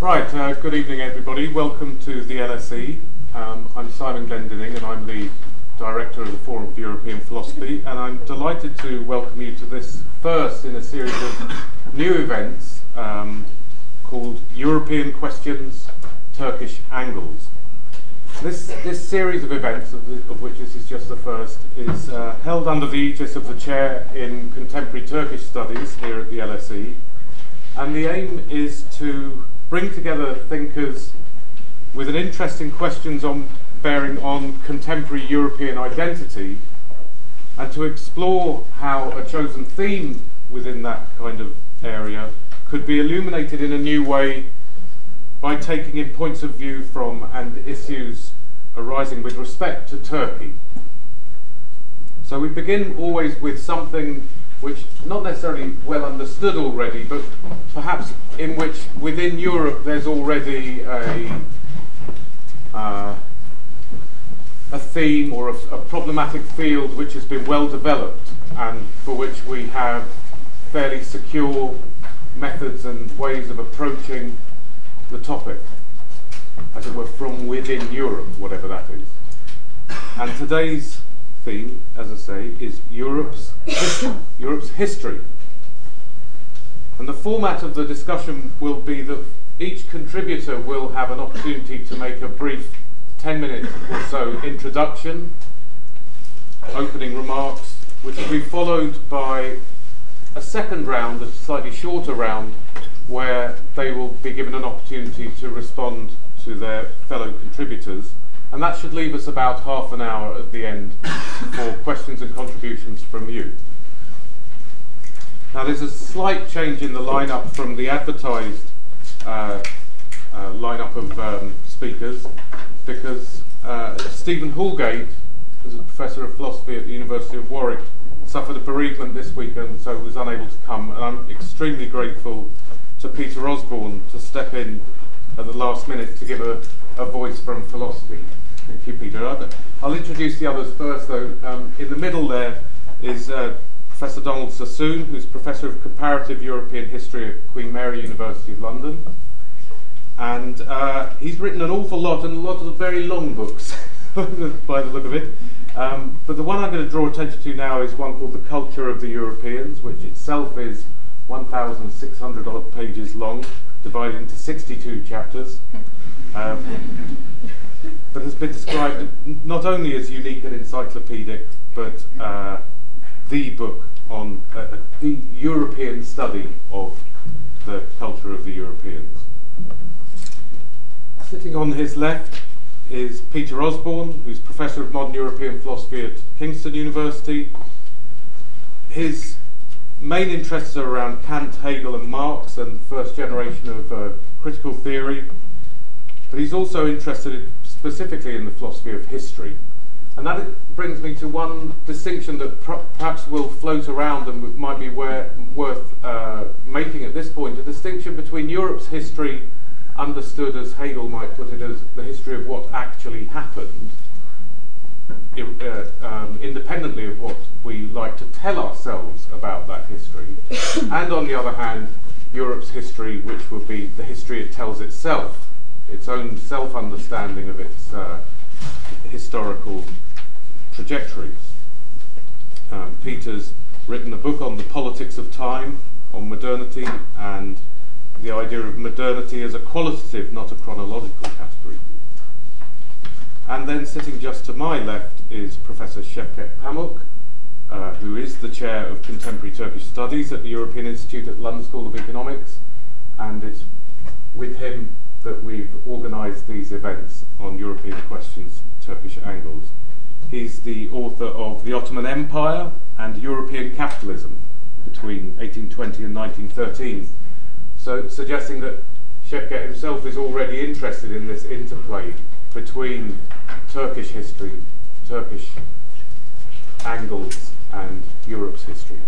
Right, uh, good evening everybody. Welcome to the LSE. Um, I'm Simon Glendinning and I'm the Director of the Forum for European Philosophy and I'm delighted to welcome you to this first in a series of new events um, called European Questions, Turkish Angles. This, this series of events, of, the, of which this is just the first, is uh, held under the aegis of the Chair in Contemporary Turkish Studies here at the LSE and the aim is to bring together thinkers with an interest in questions on bearing on contemporary European identity and to explore how a chosen theme within that kind of area could be illuminated in a new way by taking in points of view from and issues arising with respect to Turkey. So we begin always with something which not necessarily well understood already, but perhaps in which within Europe there's already a uh, a theme or a, a, problematic field which has been well developed and for which we have fairly secure methods and ways of approaching the topic, as it were, from within Europe, whatever that is. And today's theme, as I say, is Europe's history. Europe's history. And the format of the discussion will be that each contributor will have an opportunity to make a brief 10 minute or so introduction, opening remarks, which will be followed by a second round, a slightly shorter round, where they will be given an opportunity to respond to their fellow contributors. And that should leave us about half an hour at the end for questions and contributions from you. Now, there's a slight change in the lineup from the advertised uh, uh, lineup of um, speakers because uh, Stephen Houlgate, who's a professor of philosophy at the University of Warwick, suffered a bereavement this week and so was unable to come. And I'm extremely grateful to Peter Osborne to step in at the last minute to give a, a voice from philosophy. Thank you, Peter. I'll introduce the others first, though. Um, in the middle there is uh, Professor Donald Sassoon, who's Professor of Comparative European History at Queen Mary University of London. And uh, he's written an awful lot, and a lot of very long books, by the look of it. Um, but the one I'm going to draw attention to now is one called The Culture of the Europeans, which itself is 1,600 odd pages long, divided into 62 chapters. Um, but has been described not only as unique and encyclopedic, but uh, the book on uh, uh, the European study of the culture of the Europeans. Sitting on his left is Peter Osborne, who's Professor of Modern European Philosophy at Kingston University. His main interests are around Kant, Hegel, and Marx, and first generation of uh, critical theory. But he's also interested specifically in the philosophy of history. And that brings me to one distinction that pr- perhaps will float around and might be where, worth uh, making at this point a distinction between Europe's history, understood as Hegel might put it as the history of what actually happened, uh, um, independently of what we like to tell ourselves about that history, and on the other hand, Europe's history, which would be the history it tells itself its own self understanding of its uh, historical trajectories. Um, Peter's written a book on the politics of time, on modernity, and the idea of modernity as a qualitative, not a chronological category. And then sitting just to my left is Professor Şevket Pamuk, uh, who is the chair of contemporary Turkish studies at the European Institute at London School of Economics, and it's with him that we've organised these events on European questions, Turkish angles. He's the author of The Ottoman Empire and European Capitalism between 1820 and 1913, so suggesting that Şevket himself is already interested in this interplay between Turkish history, Turkish angles, and Europe's history.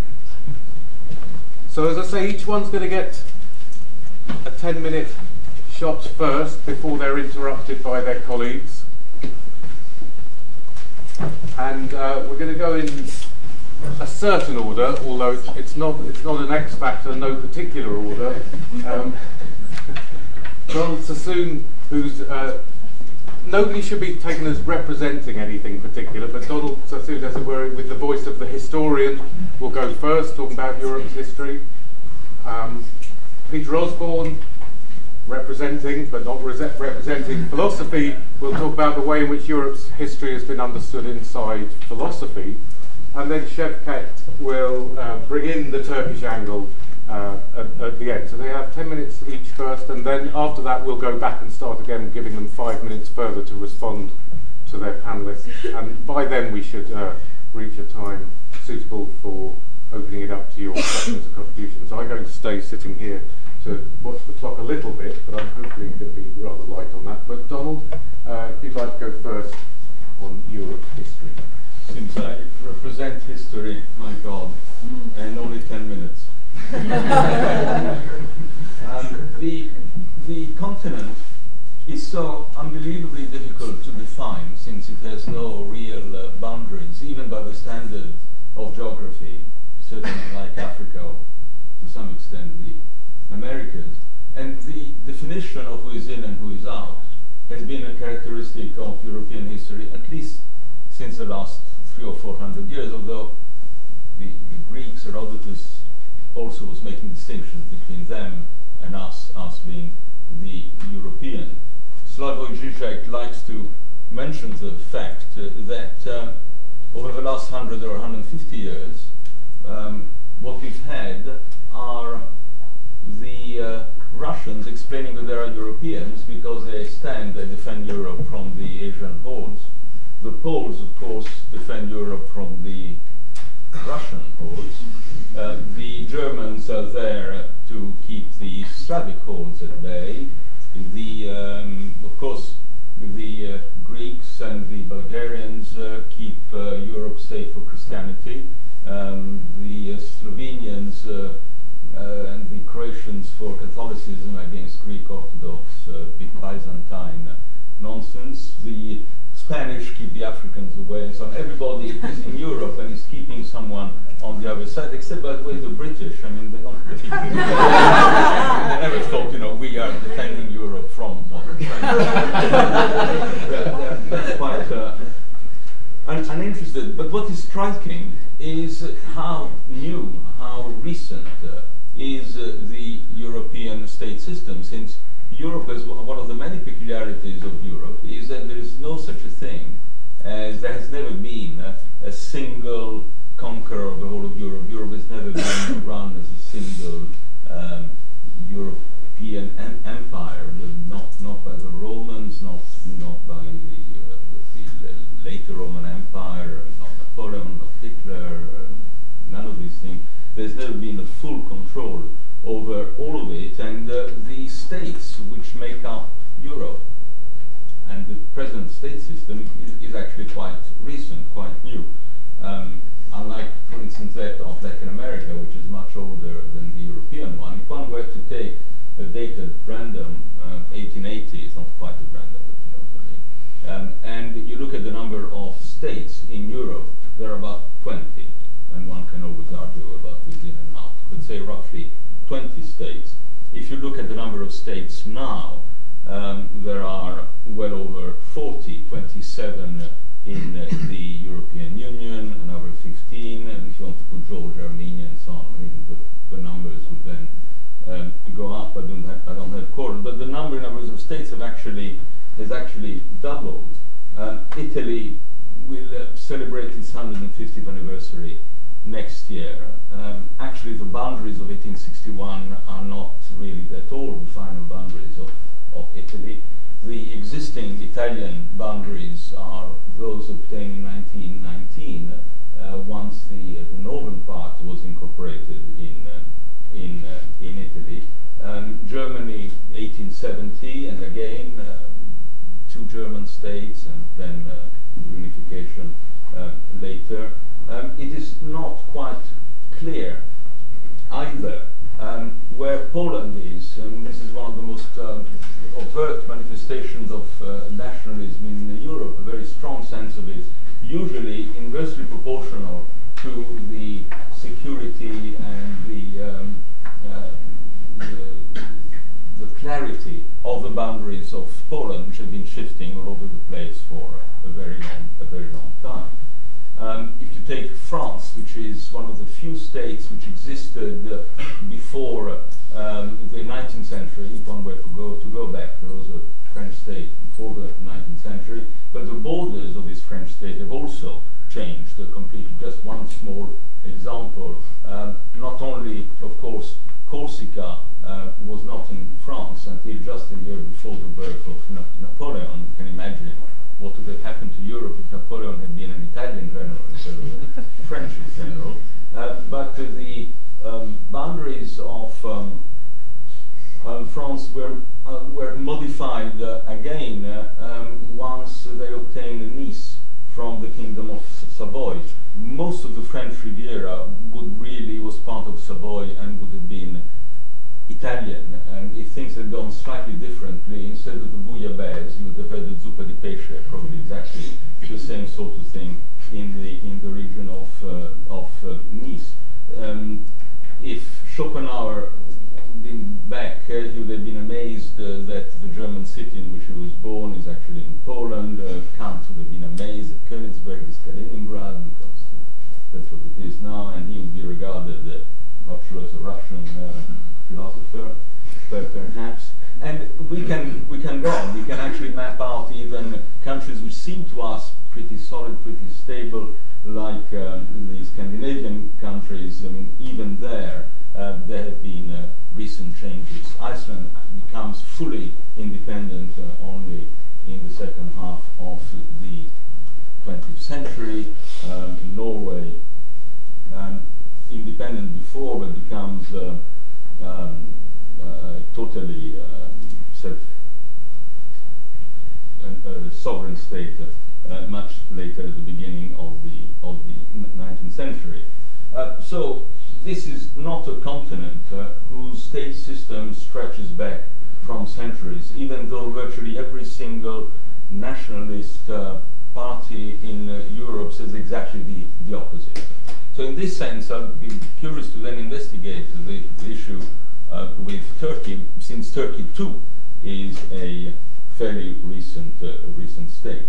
So, as I say, each one's going to get a 10 minute shot first before they're interrupted by their colleagues. And uh, we're going to go in a certain order, although it's, not, it's not an X factor, no particular order. Um, Donald Sassoon, who's uh, nobody should be taken as representing anything particular, but Donald Sassoon, as it were, with the voice of the historian, will go first, talking about Europe's history. Um, Peter Osborne, representing, but not representing philosophy, will talk about the way in which Europe's history has been understood inside philosophy. And then Şevket will uh, bring in the Turkish angle uh, at, at, the end. So they have 10 minutes each first, and then after that we'll go back and start again, giving them five minutes further to respond to their panelists. And by then we should uh, reach a time suitable for opening it up to your questions and contributions. I'm going to stay sitting here to watch the clock a little bit, but I'm hopefully going to be rather light on that. But Donald, uh, if you'd like to go first on Europe history. Since I represent history, my God, and only 10 minutes. Um, the, the continent is so unbelievably difficult to define since it has no real uh, boundaries, even by the standard of geography, certainly like Africa, to some extent the Americas. And the definition of who is in and who is out has been a characteristic of European history, at least since the last three or four hundred years, although the, the Greeks, Herodotus, also was making distinctions between them and us, us being the European. Slavoj Žižek likes to mention the fact uh, that um, over the last 100 or 150 years, um, what we've had are the uh, Russians explaining that they are Europeans because they stand, they defend Europe from the Asian hordes. The Poles, of course, defend Europe from the Russian hordes. Uh, the Germans are there to keep the Slavic hordes at bay. The, um, of course, the uh, Greeks and the Bulgarians uh, keep uh, Europe safe for Christianity. Um, the uh, Slovenians and the Croatians for Catholicism against Greek Orthodox, big Byzantine nonsense. The Spanish keep the Africans away and so on. Everybody is in Europe and is keeping someone on the other side, except by the way the British. I mean, they don't particularly. they never thought, you know, we are defending Europe from what? that's quite uh, un uninterested. But what is striking is how new, how recent uh, is uh, the European state system, since Europe is one of the many peculiarities of Europe is that there is no such a thing as there has never been a, a single conqueror of the whole of Europe. Europe has never been run as a single um, European em empire, not not by the Romans, not not by the, uh, the, later Roman Empire, not Napoleon, not Hitler, none of these things. There's never been a full control over all of it, and uh, the states which make up Europe and the present state system is, is actually quite recent, quite new. Um, unlike, for instance, that of Latin America, which is much older than the European one. If one were to take a date at random, uh, 1880, it's not quite at random, but you know what I mean. Um, and you look at the number of states in Europe, there are about 20, and one can always argue about who's in and out, but say roughly 20 states. If you look at the number of states now, um, there are well over 40, 27 in the European Union, another 15, and if you want to put Georgia, Armenia, and so on, I mean, the, the numbers would then um, go up. I don't have, I don't have but the number numbers of states have actually has actually doubled. Um, Italy will uh, celebrate its 150th anniversary next year. Um, actually, the boundaries of 1861 are not really at all the final boundaries of, of Italy. The existing Italian boundaries are those obtained in 1919, uh, once the, uh, the, northern part was incorporated in, uh, in, uh, in Italy. Um, Germany, 1870, and again, uh, two German states, and then uh, reunification later um, it is not quite clear either um, where Poland is, this is one of the most uh, overt manifestations of uh, nationalism in Europe, a very strong sense of it, usually inversely proportional to the security and the, um, uh, the, the clarity of the boundaries of Poland, which have been shifting all over the place for a very long, a very long time. Um, if you take France, which is one of the few states which existed before um, the 19th century, if one were to go to go back, there was a French state before the 19th century, but the borders of this French state have also changed completely. Just one small example. Um, not only, of course, Corsica uh, was not in France until just a year before the birth of Na Napoleon. You can imagine what would have happened to Europe if Napoleon had been an Italian general instead of a French general. Uh, but uh, the um, boundaries of um, um, France were, uh, were modified uh, again uh, um, once they obtained Nice from the Kingdom of Savoy. Most of the French Riviera would really was part of Savoy and would have been Italian, and if things had gone slightly differently, instead of the bouillabaisse, you would have had the zuppa di pesce, probably exactly the same sort of thing in the in the region of uh, of uh, Nice. Um, if Schopenhauer had been back, uh, he would have been amazed uh, that the German city in which he was born is actually in Poland. Uh, Kant would have been amazed that Königsberg is Kaliningrad because that's what it is now, and he would be regarded, uh, not sure as a Russian philosopher, but perhaps. And we can we can go on. We can actually map out even countries which seem to us pretty solid, pretty stable, like um, the Scandinavian countries. I mean, even there, uh, there have been uh, recent changes. Iceland becomes fully independent uh, only in the second half of the 20th century. Um, Norway, um, independent before, but becomes uh, um, uh, totally self a sovereign state uh, much later at the beginning of the of the 19th century. Uh, so this is not a continent uh, whose state system stretches back from centuries, even though virtually every single nationalist uh, party in uh, Europe says exactly the, the opposite. So in this sense, I'd be curious to then investigate the, the issue uh, with Turkey, since Turkey too is a fairly recent, uh, recent state.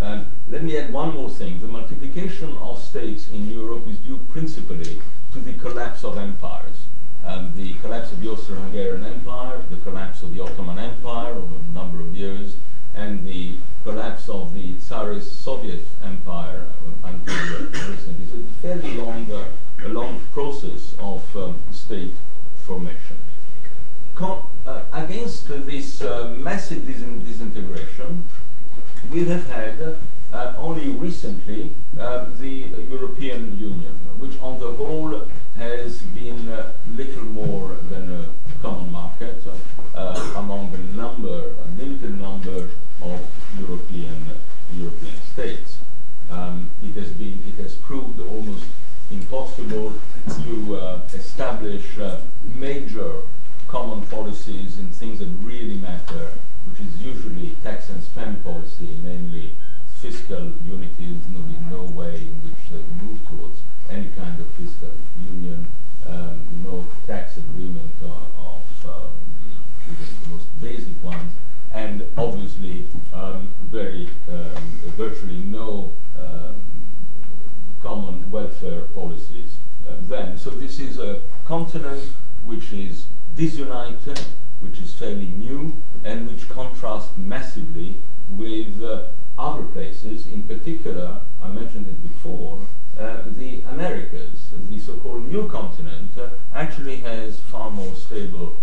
And let me add one more thing. The multiplication of states in Europe is due principally to the collapse of empires. And the collapse of the Austro-Hungarian Empire, the collapse of the Ottoman Empire over a number of years, and the collapse of the Tsarist Soviet Empire until recently. So it's a fairly long, uh, a long process of um, state formation. Con uh, against this uh, massive disintegration, we have had uh, only recently uh, the European Union, which on the whole has been little more than a common market among a number, a limited number of European European states. Um, it has been, it has proved almost impossible to uh, establish uh, major common policies in things that really matter, which is usually tax and spend policy, namely fiscal unity. There's no, no way in which they move towards any kind of fiscal union, um, no tax agreement uh, of uh, the, the most basic ones, and obviously um, very um, virtually no um, common welfare policies then. So this is a continent which is disunited, which is fairly new, and which contrasts massively with uh, other places, in particular, I mentioned it before, uh, the Americas, the so-called new continent, uh, actually has far more stable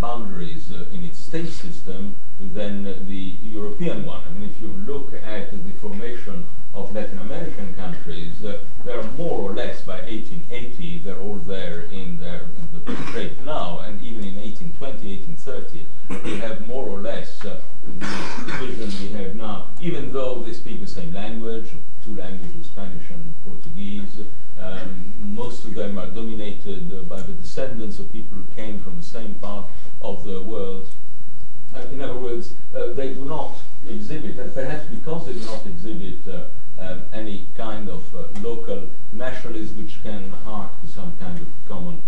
boundaries uh, in its state system than the European one. I mean, if you look at the formation of Latin American countries, uh, they are more or less by 1880, they're all there in their in the shape now, and even in 1820, 1830, we have more or less uh, the division we have now, even though they speak the same language, two languages, Spanish and Portuguese. Um, most of them are dominated uh, by the descendants of people who came from the same part of the world. Uh, in other words, uh, they do not exhibit, and perhaps because they do not exhibit um, any kind of local nationalism which can hark to some kind of common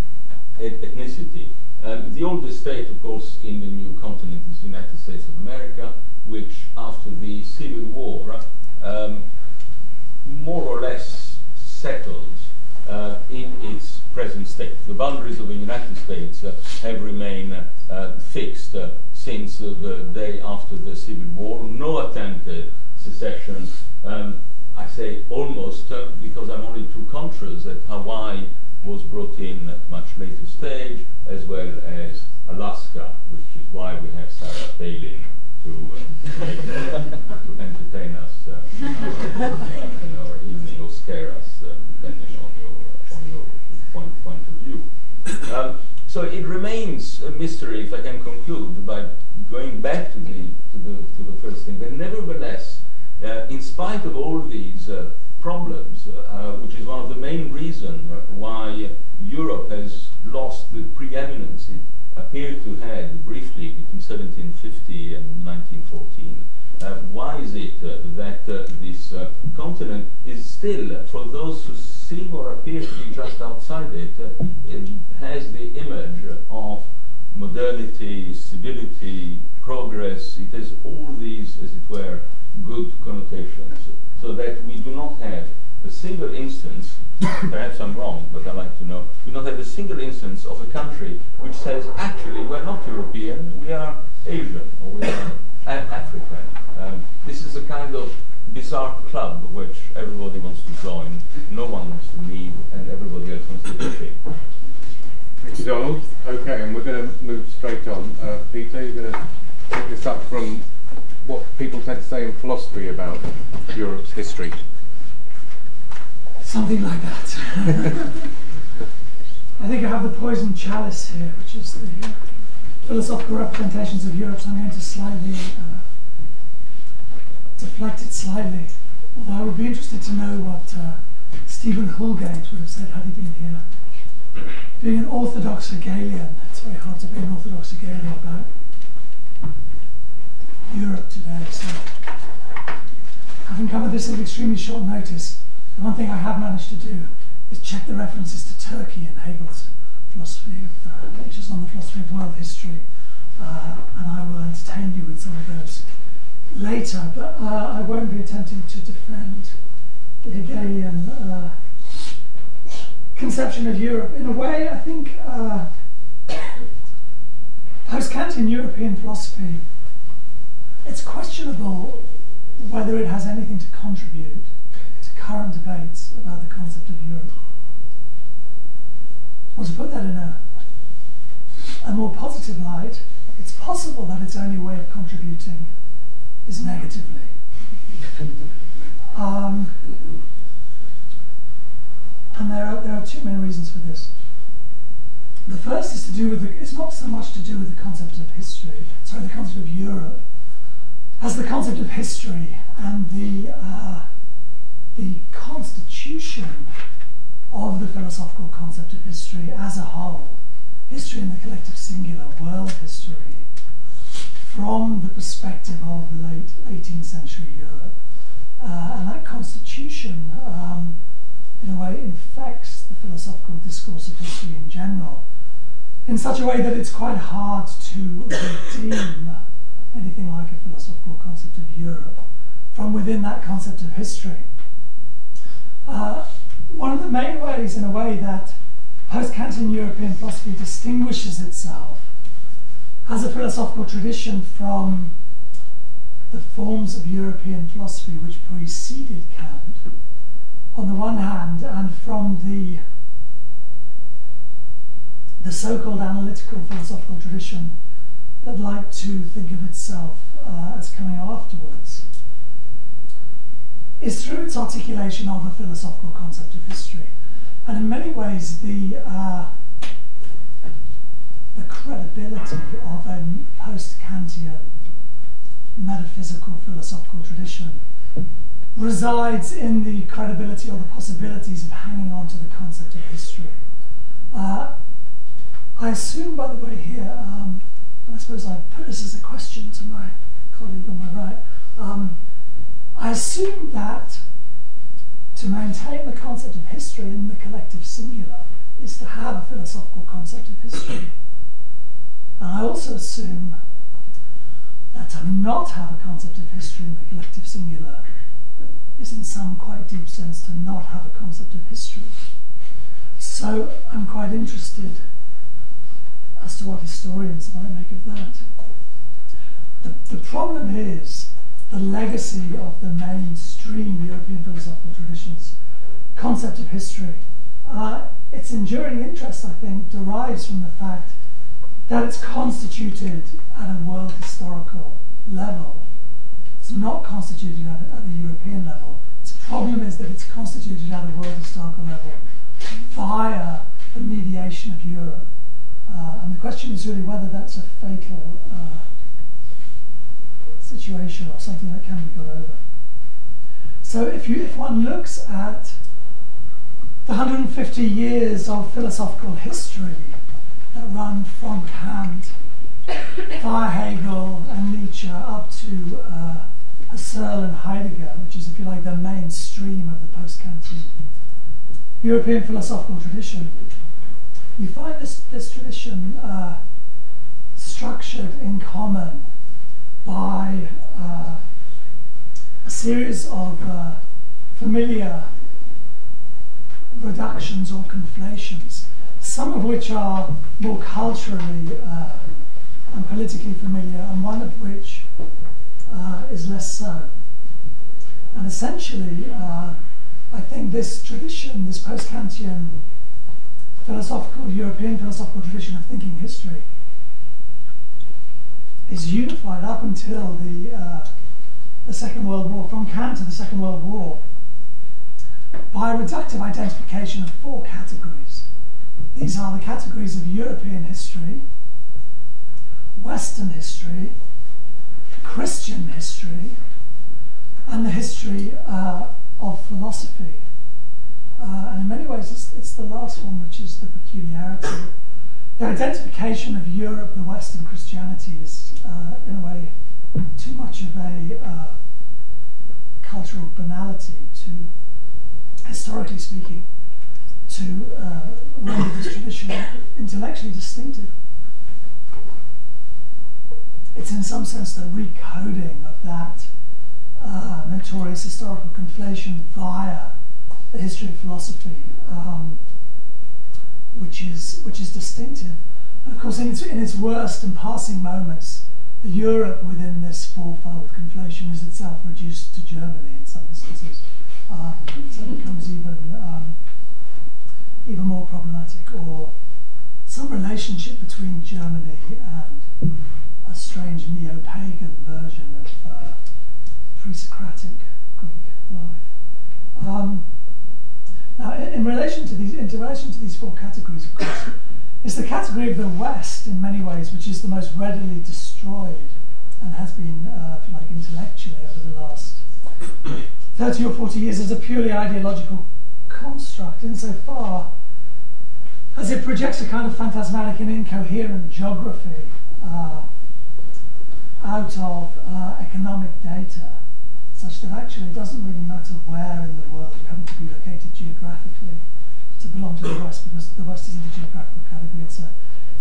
ethnicity. Um, the oldest state, of course, in the new continent is the United States of America, which after the Civil War um, more or less settled uh, in its present state. The boundaries of the United States uh, have remained uh, fixed uh, since the day after the Civil War. No attempted secession. Um, I say almost because I'm only two countries that Hawaii was brought in at much later stage, as well as Alaska, which is why we have Sarah Palin to, uh, to entertain us uh, in our evening or scare us, uh, depending on your, on your point, point of view. Um, so it remains a mystery, if I can conclude, by going back to the, to the, to the first thing. But nevertheless, uh, in spite of all these uh, problems, uh, which is one of the main reasons why Europe has lost the preeminence it appeared to have briefly between 1750 and 1914. Uh, why is it uh, that uh, this uh, continent is still, for those who or appear to be just outside it, uh, it has the image of modernity, civility, progress. It has all these, as it were, good connotations, so that we do not have a single instance, perhaps I'm wrong, but I'd like to know, we do not have a single instance of a country which says, actually, we're not European, we are Asian, or we are African. Um, this is a kind of bizarre club which everybody wants to join, no one wants to leave, and everybody else wants to be Thank you, Donald. Okay, and we're going to move straight on. Uh, Peter, you're going to pick this up from what people tend to say in philosophy about Europe's history. Something like that. I think I have the poison chalice here, which is the uh, philosophical representations of Europe, so I'm going to slightly uh, deflect it slightly. Although I would be interested to know what uh, Stephen Houlgate would have said had he been here. Being an Orthodox Hegelian, it's very hard to be an Orthodox Hegelian about Europe today. So, having covered this at extremely short notice, the one thing I have managed to do is check the references to Turkey in Hegel's philosophy of uh, lectures on the philosophy of world history, uh, and I will entertain you with some of those later. But uh, I won't be attempting to defend the Hegelian uh, conception of Europe. In a way, I think uh, post-Kantian European philosophy it's questionable whether it has anything to contribute to current debates about the concept of Europe. Or to put that in a, a more positive light, it's possible that its only way of contributing is negatively. um, and there are, there are two main reasons for this. The first is to do with the, it's not so much to do with the concept of history, sorry, the concept of Europe, as the concept of history and the, uh, the constitution of the philosophical concept of history as a whole, history in the collective singular, world history, from the perspective of late 18th century Europe. Uh, and that constitution, um, in a way, infects the philosophical discourse of history in general in such a way that it's quite hard to redeem anything like a philosophical concept of Europe from within that concept of history. Uh, one of the main ways, in a way, that post Kantian European philosophy distinguishes itself as a philosophical tradition from the forms of European philosophy which preceded Kant, on the one hand, and from the the so-called analytical philosophical tradition that like to think of itself uh, as coming afterwards is through its articulation of a philosophical concept of history. And in many ways, the, uh, the credibility of a post-Kantian metaphysical philosophical tradition resides in the credibility or the possibilities of hanging on to the concept of history. Uh, I assume, by the way, here, um, I suppose I put this as a question to my colleague on my right. Um, I assume that to maintain the concept of history in the collective singular is to have a philosophical concept of history. And I also assume that to not have a concept of history in the collective singular is in some quite deep sense to not have a concept of history. So I'm quite interested as to what historians might make of that. The, the problem is the legacy of the mainstream European philosophical traditions concept of history. Uh, its enduring interest, I think, derives from the fact that it's constituted at a world historical level. It's not constituted at a, at a European level. Its problem is that it's constituted at a world historical level via the mediation of Europe. Uh, and the question is really whether that's a fatal uh, situation or something that can be got over. So if, you, if one looks at the 150 years of philosophical history that run from Kant via Hegel and Nietzsche up to uh, Husserl and Heidegger, which is, if you like, the mainstream of the post-Kantian European philosophical tradition, you find this, this tradition uh, structured in common by uh, a series of uh, familiar reductions or conflations, some of which are more culturally uh, and politically familiar, and one of which uh, is less so. And essentially, uh, I think this tradition, this post Kantian philosophical, European philosophical tradition of thinking history, is unified up until the, uh, the Second World War, from Kant to the Second World War, by a reductive identification of four categories. These are the categories of European history, Western history, Christian history, and the history uh, of philosophy. Uh, and in many ways, it's, it's, the last one which is the peculiarity. The identification of Europe, the West, and Christianity is, uh, in a way, too much of a uh, cultural banality to historically speaking, to uh, render this tradition intellectually distinctive. It's in some sense the recoding of that uh, notorious historical conflation via the history of philosophy, um, which is which is distinctive. And of course, in its, in its worst and passing moments, the Europe within this fourfold conflation is itself reduced to Germany in some instances. Um, so it becomes even um, even more problematic, or some relationship between Germany and a strange neo-pagan version of uh, pre-Socratic Greek life. Um, now, in, in, relation to these, in relation to these four categories, of course, it's the category of the West in many ways, which is the most readily destroyed and has been, uh, like, intellectually over the last 30 or 40 years as a purely ideological construct insofar as it projects a kind of phantasmatic and incoherent geography uh, out of uh, economic data, such that actually it doesn't really matter where in the world you happen to be located geographically to belong to the West, because the West isn't a geographical category, it's a,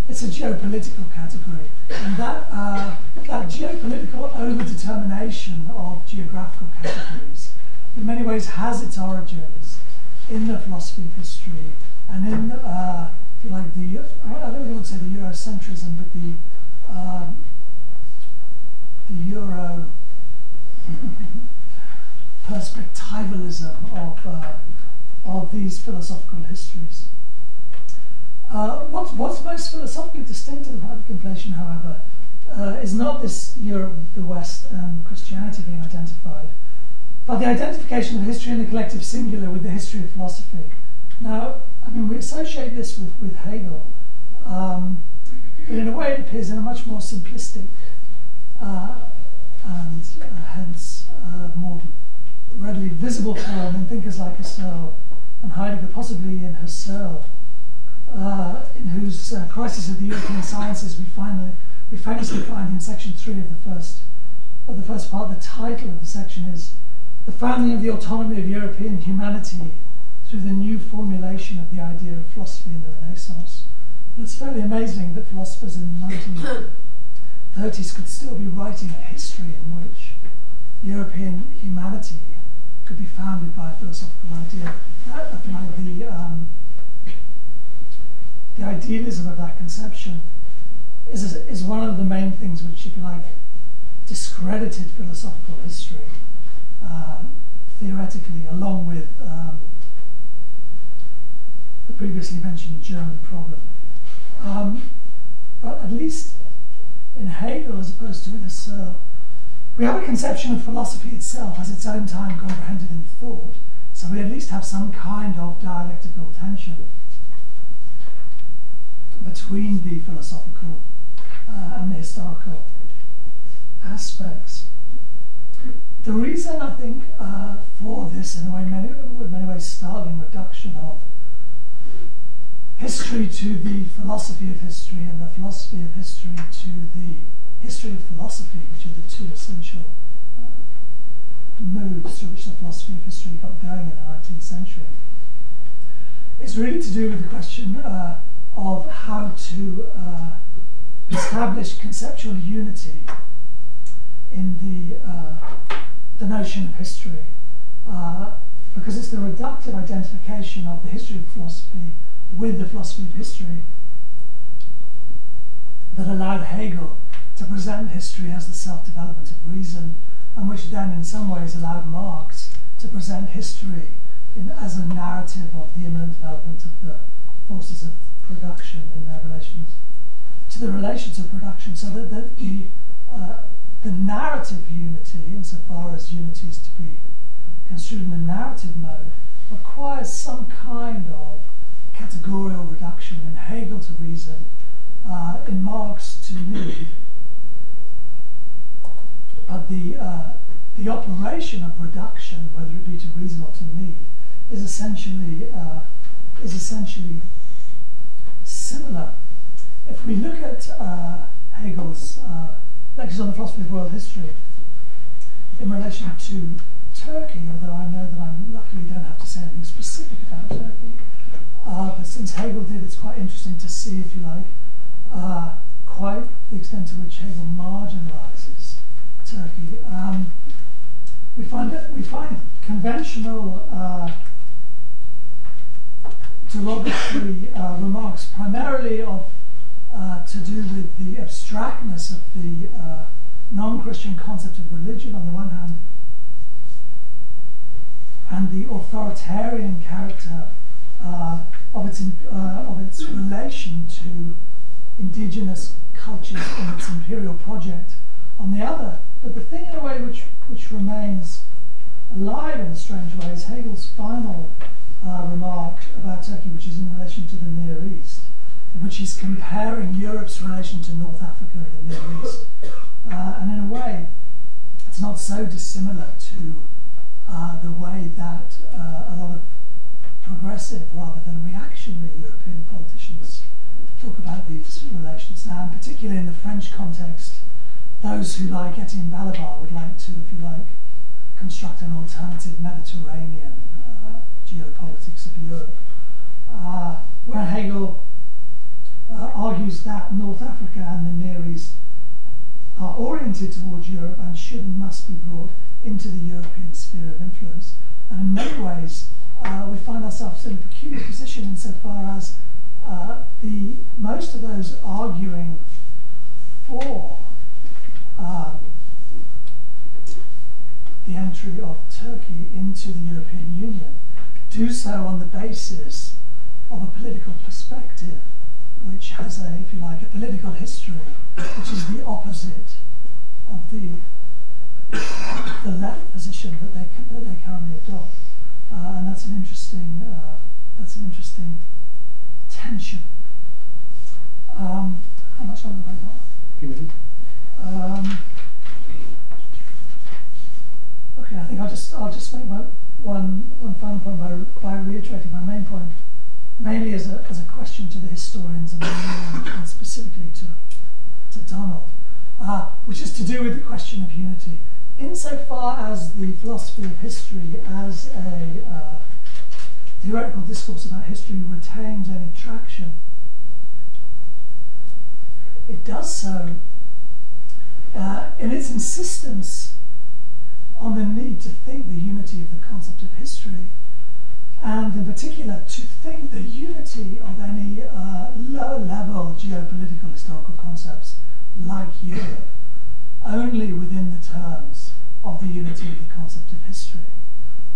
it's a geopolitical category. And that, uh, that geopolitical overdetermination of geographical categories in many ways has its origins in the philosophy of history and in, uh, if you like, the, I don't want to say the Eurocentrism, but the, um, the Euro perspectivalism of, uh, of these philosophical histories. Uh, what, what's most philosophically distinctive about the conflation, however, uh, is not this Europe, the West, and Christianity being identified, but the identification of history in the collective singular with the history of philosophy. Now, I mean, we associate this with, with Hegel, um, but in a way it appears in a much more simplistic uh, and uh, hence uh, more readily visible form in thinkers like Husserl and Heidegger, possibly in Husserl, uh, in whose uh, Crisis of the European Sciences we finally we famously find in section three of the first of the first part. The title of the section is the founding of the autonomy of European humanity through the new formulation of the idea of philosophy in the Renaissance. it's fairly amazing that philosophers in the 1930s could still be writing a history in which European humanity could be founded by a philosophical idea. I think the, um, the idealism of that conception is, is one of the main things which, if you like, discredited philosophical history theoretically, along with um, the previously mentioned German problem. Um, but at least in Hegel, as opposed to in Husserl, we have a conception of philosophy itself as its own time comprehended in thought, so we at least have some kind of dialectical tension between the philosophical uh, and the historical aspects. The reason I think uh, for this, in a way, many, in many ways, startling reduction of history to the philosophy of history and the philosophy of history to the history of philosophy, which are the two essential moves through which the philosophy of history got going in the 19th century, is really to do with the question uh, of how to uh, establish conceptual unity in the, uh, the notion of history. Uh, because it's the reductive identification of the history of philosophy with the philosophy of history that allowed Hegel to present history as the self-development of reason, and which then in some ways allowed Marx to present history in, as a narrative of the imminent development of the forces of production in their relations to the relations of production, so that the, the, uh, the narrative unity, insofar as unity is to be construed in a narrative mode, requires some kind of categorical reduction in Hegel to reason, uh, in Marx to need. But the, uh, the operation of reduction, whether it be to reason or to need, is essentially, uh, is essentially similar. If we look at uh, Hegel's uh, lectures on the philosophy of world history in relation to Turkey, although I know that I luckily don't have to say anything specific about Turkey, uh, but since Hegel did, it's quite interesting to see, if you like, uh, quite the extent to which Hegel marginalizes Turkey. Um, we find that we find conventional uh, derogatory uh, remarks primarily of uh, to do with the abstractness of the uh, non-Christian concept of religion on the one hand, and the authoritarian character uh, of its uh, of its relation to indigenous cultures in its imperial project on the other. But the thing in a way which which remains alive in a strange way is Hegel's final uh, remark about Turkey, which is in relation to the Near East, which is comparing Europe's relation to North Africa and the Middle East. Uh, and in a way, it's not so dissimilar to uh, the way that uh, a lot of progressive rather than reactionary European politicians talk about these relations now, and particularly in the French context, those who, like Etienne Balibar, would like to, if you like, construct an alternative Mediterranean uh, geopolitics of Europe, uh, where Hegel uh, argues that North Africa and the Near East are oriented towards Europe and should and must be brought into the European sphere of influence. And in many ways, uh, we find ourselves in a peculiar position insofar as uh, the most of those arguing for um, the entry of Turkey into the European Union do so on the basis of a political perspective which has a, if you like, a political history which is the opposite of the the left position that they that they currently adopt, uh, and that's an interesting uh, that's an interesting tension. Um, how much longer have I got? A few minutes. Um, okay, I think I'll just I'll just make my one one final point by by reiterating my main point, mainly as a as a question to the historians and, and specifically to to Donald, uh, which is to do with the question of unity. Insofar as the philosophy of history as a uh, theoretical discourse about history retains any traction, it does so uh, in its insistence on the need to think the unity of the concept of history, and in particular to think the unity of any uh, low level geopolitical historical concepts like Europe only within the terms of the unity of the concept of history.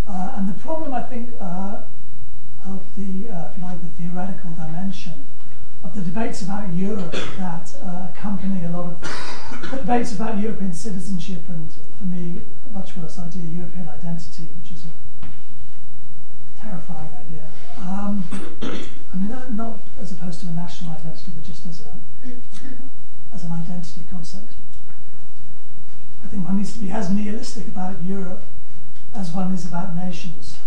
Uh, and the problem, I think, uh, of the, uh, if you like, the theoretical dimension of the debates about Europe that uh, accompany a lot of debates about European citizenship and, for me, much worse idea, European identity, which is a terrifying idea. Um, I mean, not as opposed to a national identity, but just as a as an identity concept. I think one needs to be as nihilistic about Europe as one is about nations.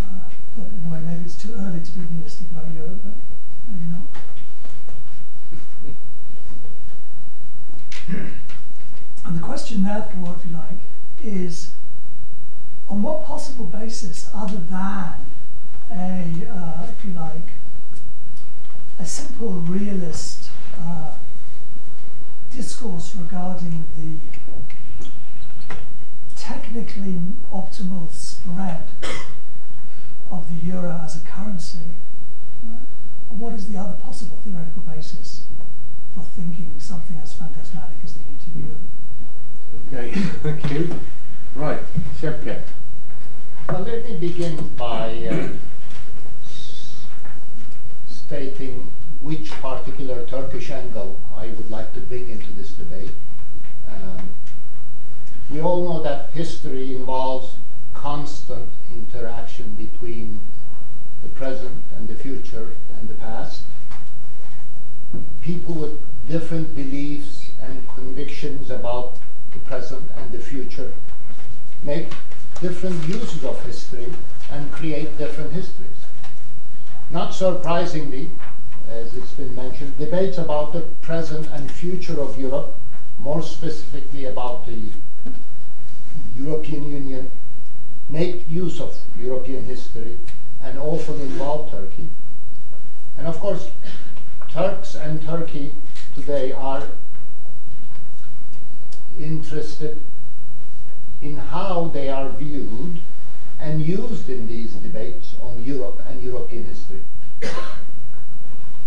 Uh, but in a way, maybe it's too early to be nihilistic about Europe, but maybe not. and the question, therefore, if you like, is on what possible basis, other than a, uh, if you like, a simple realist uh, discourse regarding the technically optimal spread of the euro as a currency, what is the other possible theoretical basis for thinking something as phantasmatic as the unity of Europe? Okay, thank you. Right, Şevket. Well, let me begin by uh, stating which particular Turkish angle I would like to bring into this debate. Um, we all know that history involves constant interaction between the present and the future and the past. People with different beliefs and convictions about the present and the future make different uses of history and create different histories. Not surprisingly, as it's been mentioned, debates about the present and future of Europe, more specifically about the European Union, make use of European history and often involve Turkey. And of course, Turks and Turkey today are interested in how they are viewed and used in these debates on Europe and European history.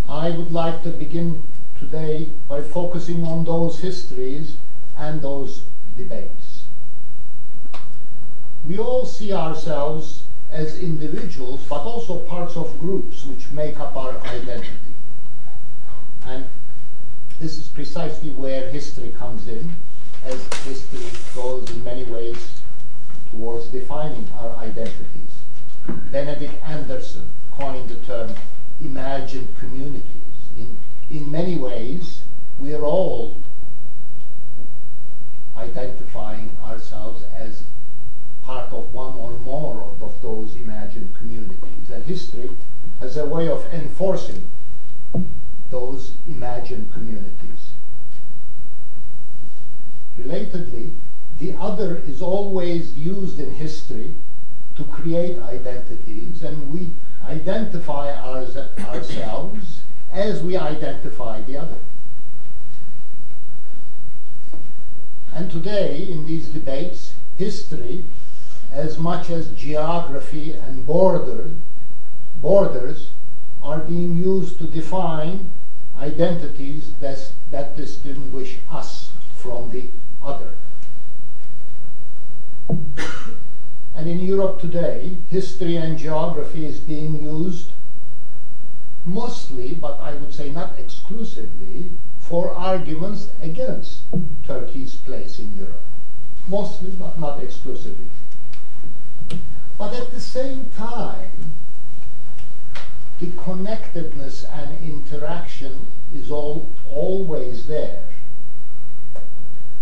I would like to begin today by focusing on those histories and those debates. We all see ourselves as individuals, but also parts of groups which make up our identity. And this is precisely where history comes in as history goes in many ways towards defining our identities. Benedict Anderson coined the term imagined communities. In, in many ways, we are all identifying ourselves as part of one or more of, those imagined communities. And history has a way of enforcing those imagined communities. Relatedly, the other is always used in history to create identities, and we identify ours, ourselves as we identify the other. And today, in these debates, history, as much as geography and border, borders, are being used to define identities that, that distinguish us from the other. And in Europe today, history and geography is being used mostly, but I would say not exclusively, for arguments against Turkey's place in Europe. Mostly, but not exclusively. But at the same time, the connectedness and interaction is all, always there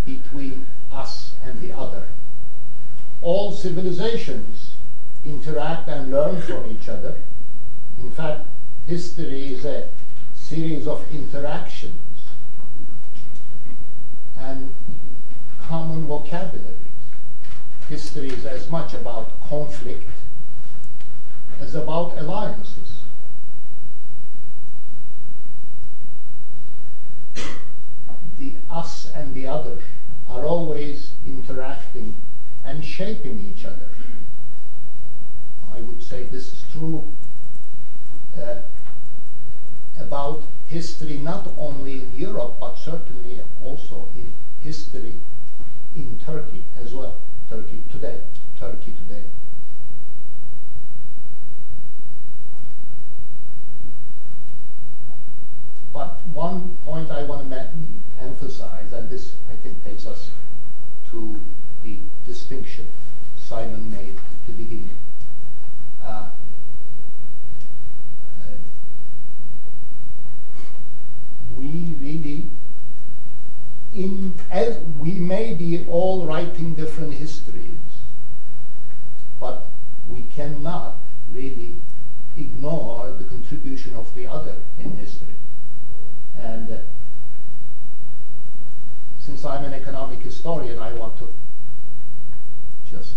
between us and the other. All civilizations interact and learn from each other. In fact, history is a series of interactions and common vocabularies. History is as much about conflict as about alliances. the us and the other are always interacting and shaping each other. I would say this is true uh, about history not only in Europe but certainly also in history in Turkey as well. Turkey today, Turkey today. But one point I want to emphasize, and this I think takes us to the distinction Simon made at the beginning. Uh, uh, we really, in as we may be all writing different histories, but we cannot really ignore the contribution of the other in history. And uh, since I'm an economic historian, I want to just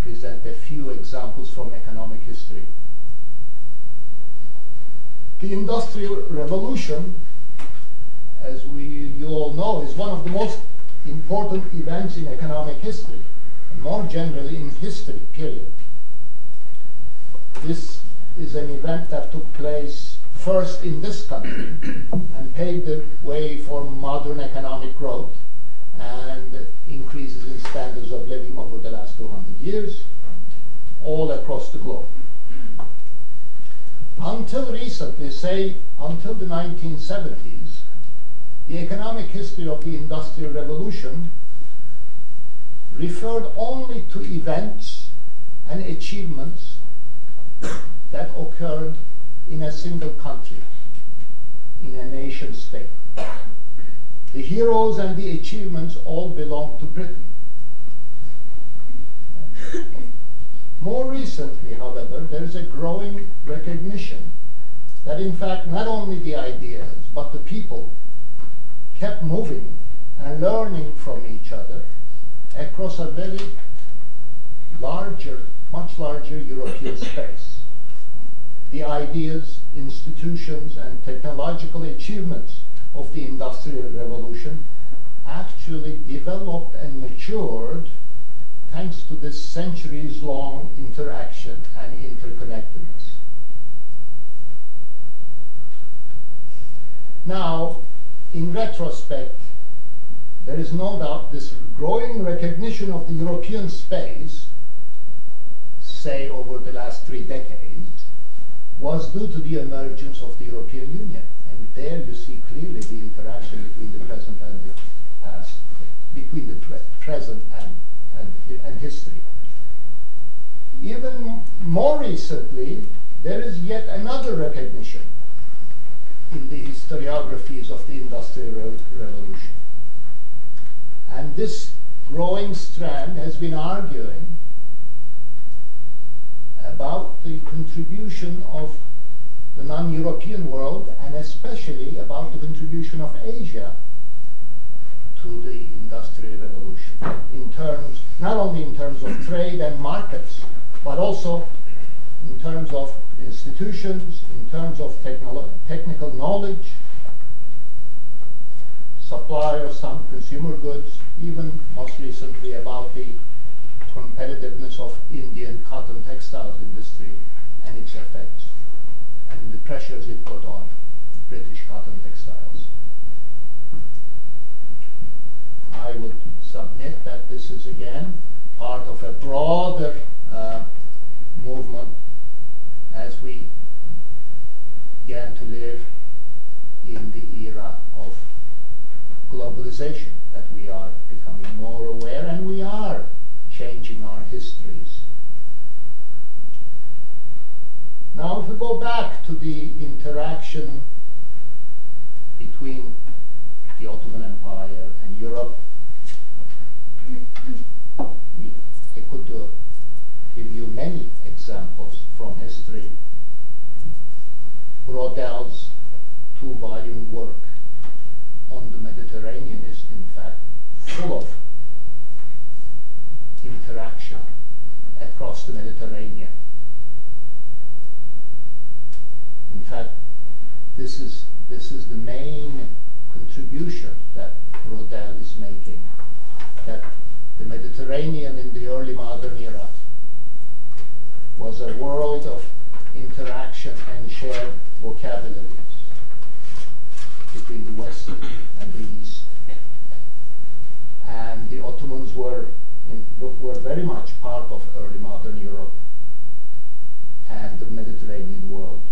present a few examples from economic history. The Industrial Revolution, as we you all know, is one of the most important events in economic history, and more generally in history, period. This is an event that took place first in this country and paved the way for modern economic growth and increases in standards of living over the last 200 years all across the globe. Until recently, say until the 1970s, the economic history of the Industrial Revolution referred only to events and achievements that occurred in a single country, in a nation state. The heroes and the achievements all belong to Britain. More recently, however, there is a growing recognition that in fact not only the ideas but the people kept moving and learning from each other across a very larger, much larger European space the ideas, institutions, and technological achievements of the Industrial Revolution actually developed and matured thanks to this centuries long interaction and interconnectedness. Now, in retrospect, there is no doubt this growing recognition of the European space, say over the last three decades, was due to the emergence of the European Union. And there you see clearly the interaction between the present and the past, between the pre present and, and, and history. Even more recently, there is yet another recognition in the historiographies of the Industrial Revolution. And this growing strand has been arguing about the contribution of the non-European world and especially about the contribution of Asia to the Industrial Revolution in terms, not only in terms of trade and markets, but also in terms of institutions, in terms of technical knowledge, supply of some consumer goods, even most recently about the competitiveness of Indian cotton textiles industry and its effects, and the pressures it put on British cotton textiles. I would submit that this is again part of a broader uh, movement as we began to live in the era of globalization, that we are becoming more aware and we are changing our histories. Now, if we go back to the interaction between the Ottoman Empire and Europe, I could uh, give you many examples from history. Braudel's two-volume work on the Mediterranean is, in fact, full of interaction across the Mediterranean. In fact, this is, this is the main contribution that Braudel is making, that the Mediterranean in the early modern era was a world of interaction and shared vocabularies between the West and the East. And the Ottomans were, in, were very much part of early modern Europe and the Mediterranean world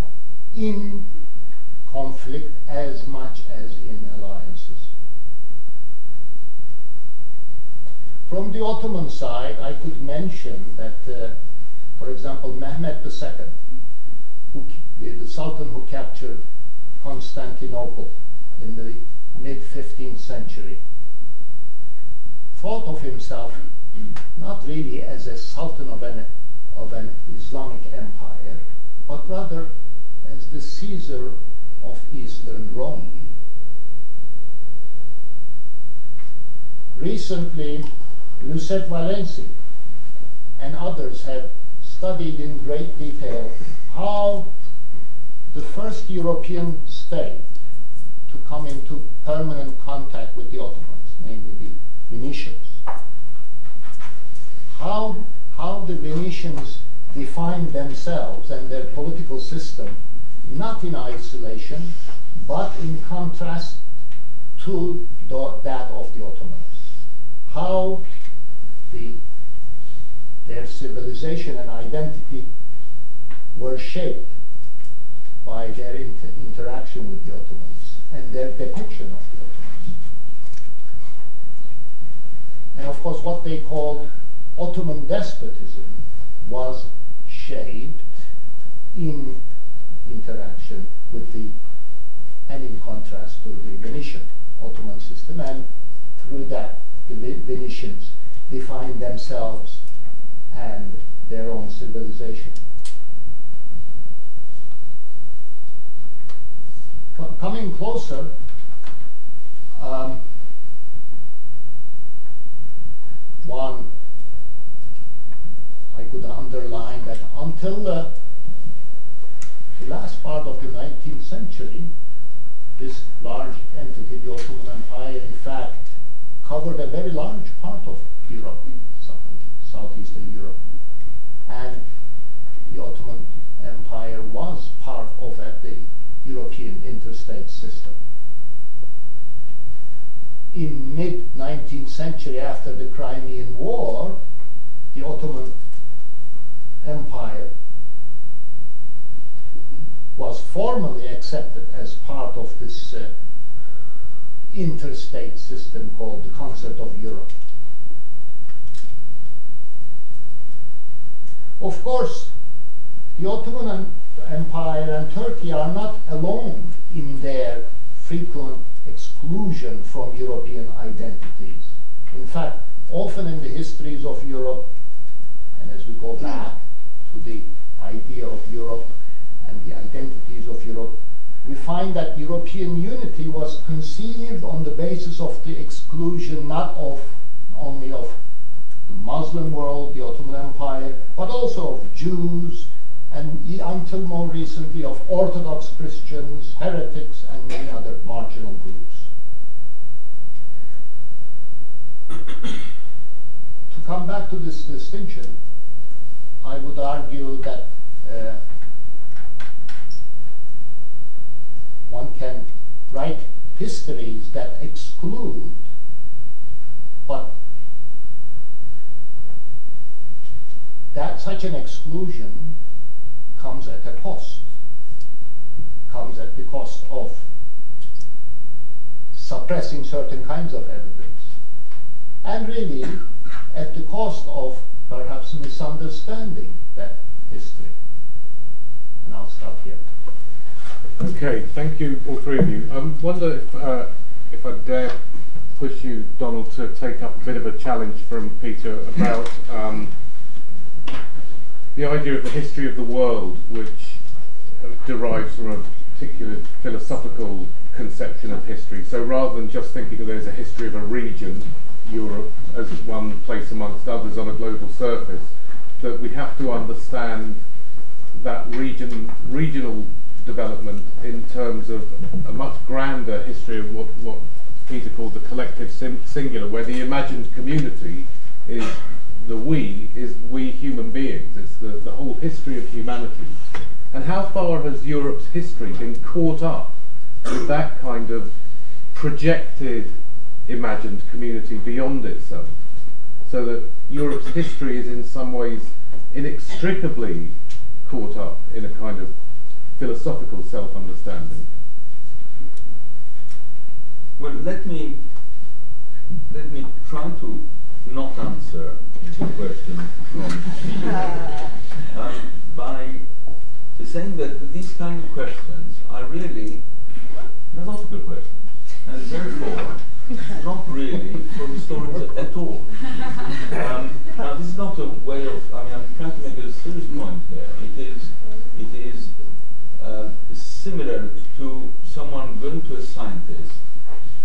in conflict as much as in alliances. From the Ottoman side, I could mention that, uh, for example, Mehmed II, who, the Sultan who captured Constantinople in the mid 15th century, thought of himself not really as a sultan of an, of an Islamic empire, but rather as the Caesar of Eastern Rome. Recently, Lucette Valensi and others have studied in great detail how the first European state to come into permanent contact with the Ottomans, namely the Venetians, how, how the Venetians defined themselves and their political system not in isolation, but in contrast to the, that of the Ottomans. How the, their civilization and identity were shaped by their inter interaction with the Ottomans and their depiction of the Ottomans. And of course, what they called Ottoman despotism was shaped in interaction with the, and in contrast to the Venetian Ottoman system, and through that the Venetians defined themselves and their own civilization. coming closer, um, one, I could underline that until uh, the last part of the 19th century, this large entity, the Ottoman Empire, in fact, covered a very large part of Europe, southeastern Europe. And the Ottoman Empire was part of the European interstate system. In mid-19th century, after the Crimean War, the Ottoman Empire was formally accepted as part of this uh, interstate system called the Concert of Europe. Of course, the Ottoman Empire and Turkey are not alone in their frequent exclusion from European identities. In fact, often in the histories of Europe, and as we go back to the idea of Europe and the identities of Europe, we find that European unity was conceived on the basis of the exclusion not of only of the Muslim world, the Ottoman Empire, but also of Jews, and until more recently of Orthodox Christians, heretics, and many other marginal groups. to come back to this distinction, I would argue that uh, one can write histories that exclude, but that such an exclusion comes at a cost, comes at the cost of suppressing certain kinds of evidence, and really at the cost of perhaps misunderstanding that history. And I'll stop here. Okay, thank you, all three of you. I um, wonder if, uh, if I dare push you, Donald, to take up a bit of a challenge from Peter about um, the idea of the history of the world, which derives from a particular philosophical conception of history. So rather than just thinking of as a history of a region, Europe, as one place amongst others on a global surface, that we have to understand that region, regional development in terms of a much grander history of what, what Peter called the collective sim- singular, where the imagined community is the we, is we human beings. It's the, the whole history of humanity. And how far has Europe's history been caught up with that kind of projected imagined community beyond itself? So that Europe's history is in some ways inextricably caught up in a kind of philosophical self-understanding. Well, let me let me try to not answer the question from um, by saying that these kind of questions are really philosophical questions, and therefore not really for historians at all. Um, now, this is not a way of. I mean, I'm trying to make a serious point here. It is. Similar to someone going to a scientist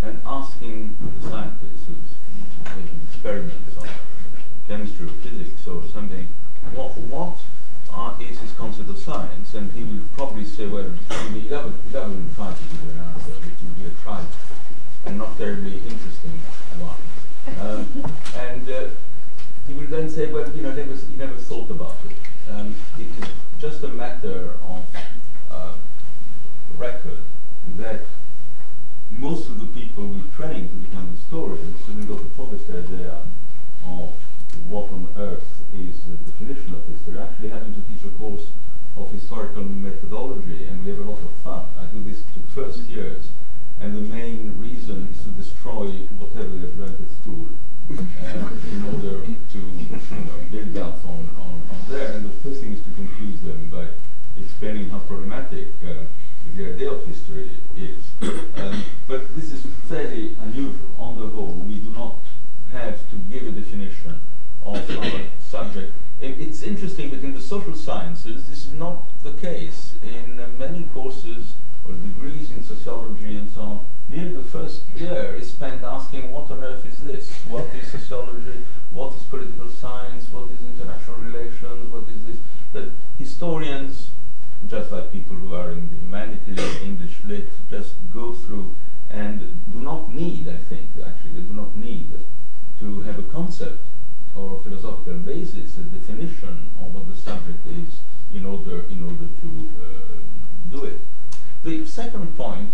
and asking the scientist who's making experiments on chemistry or physics or something, what what are, is his concept of science? And he will probably say, well, haven't, you haven't tried to give you an answer, which would be a trite and not terribly interesting one. Um, and uh, he will then say, well, you know, never, he never thought about it. Um, it is just a matter of uh, record that most of the people we train to become historians, when we go to publish their idea of what on earth is the definition of history, actually having to teach a course of historical methodology, and we have a lot of fun. I do this to first years, and the main reason is to destroy whatever they've learned at school uh, in order to you know, build up on, on, on there. And the first thing is to confuse them by explaining how problematic uh, the idea of history is. Um, but this is fairly unusual. On the whole, we do not have to give a definition of our subject. it's interesting that in the social sciences, this is not the case. In many courses or degrees in sociology and so on, nearly the first year is spent asking what on earth is this? What is sociology? What is political science? What is international relations? What is this? That historians just like people who are in the humanities, English lit, just go through and do not need, I think, actually, they do not need to have a concept or philosophical basis, a definition of what the subject is in order, in order to uh, do it. The second point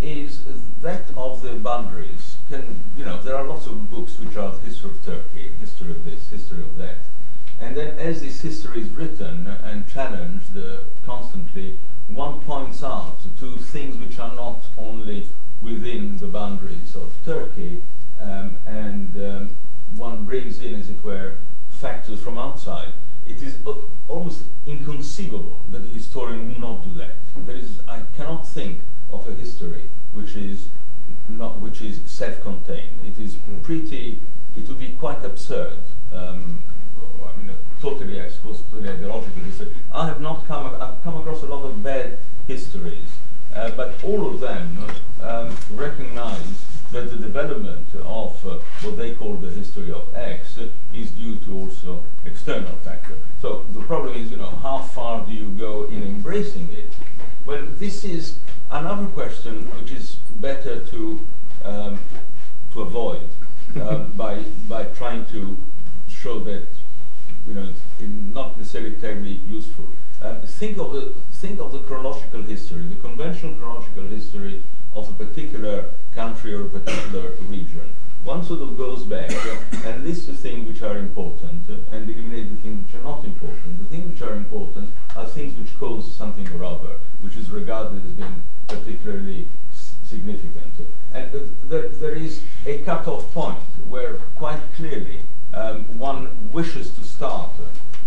is that of the boundaries. Can, you know, there are lots of books which are the history of Turkey, history of this, history of that. And then as this history is written and challenged uh, constantly, one points out to things which are not only within the boundaries of Turkey, um, and um, one brings in, as it were, factors from outside. It is uh, almost inconceivable that a historian would not do that. There is, I cannot think of a history which is not, which is self-contained. It is pretty. It would be quite absurd um, I mean, totally, I suppose, totally ideological history. I have not come, I've come across a lot of bad histories, uh, but all of them um, recognize that the development of uh, what they call the history of X is due to also external factors. So the problem is, you know, how far do you go in embracing it? Well, this is another question which is better to um, to avoid uh, by by trying to show that you know, not necessarily terribly useful. Um, think of the think of the chronological history, the conventional chronological history of a particular country or a particular region. One sort of goes back uh, and lists the things which are important uh, and eliminates the things which are not important. The things which are important are things which cause something or other, which is regarded as being particularly significant. And uh, there, there is a cut-off point where quite clearly um, one wishes to start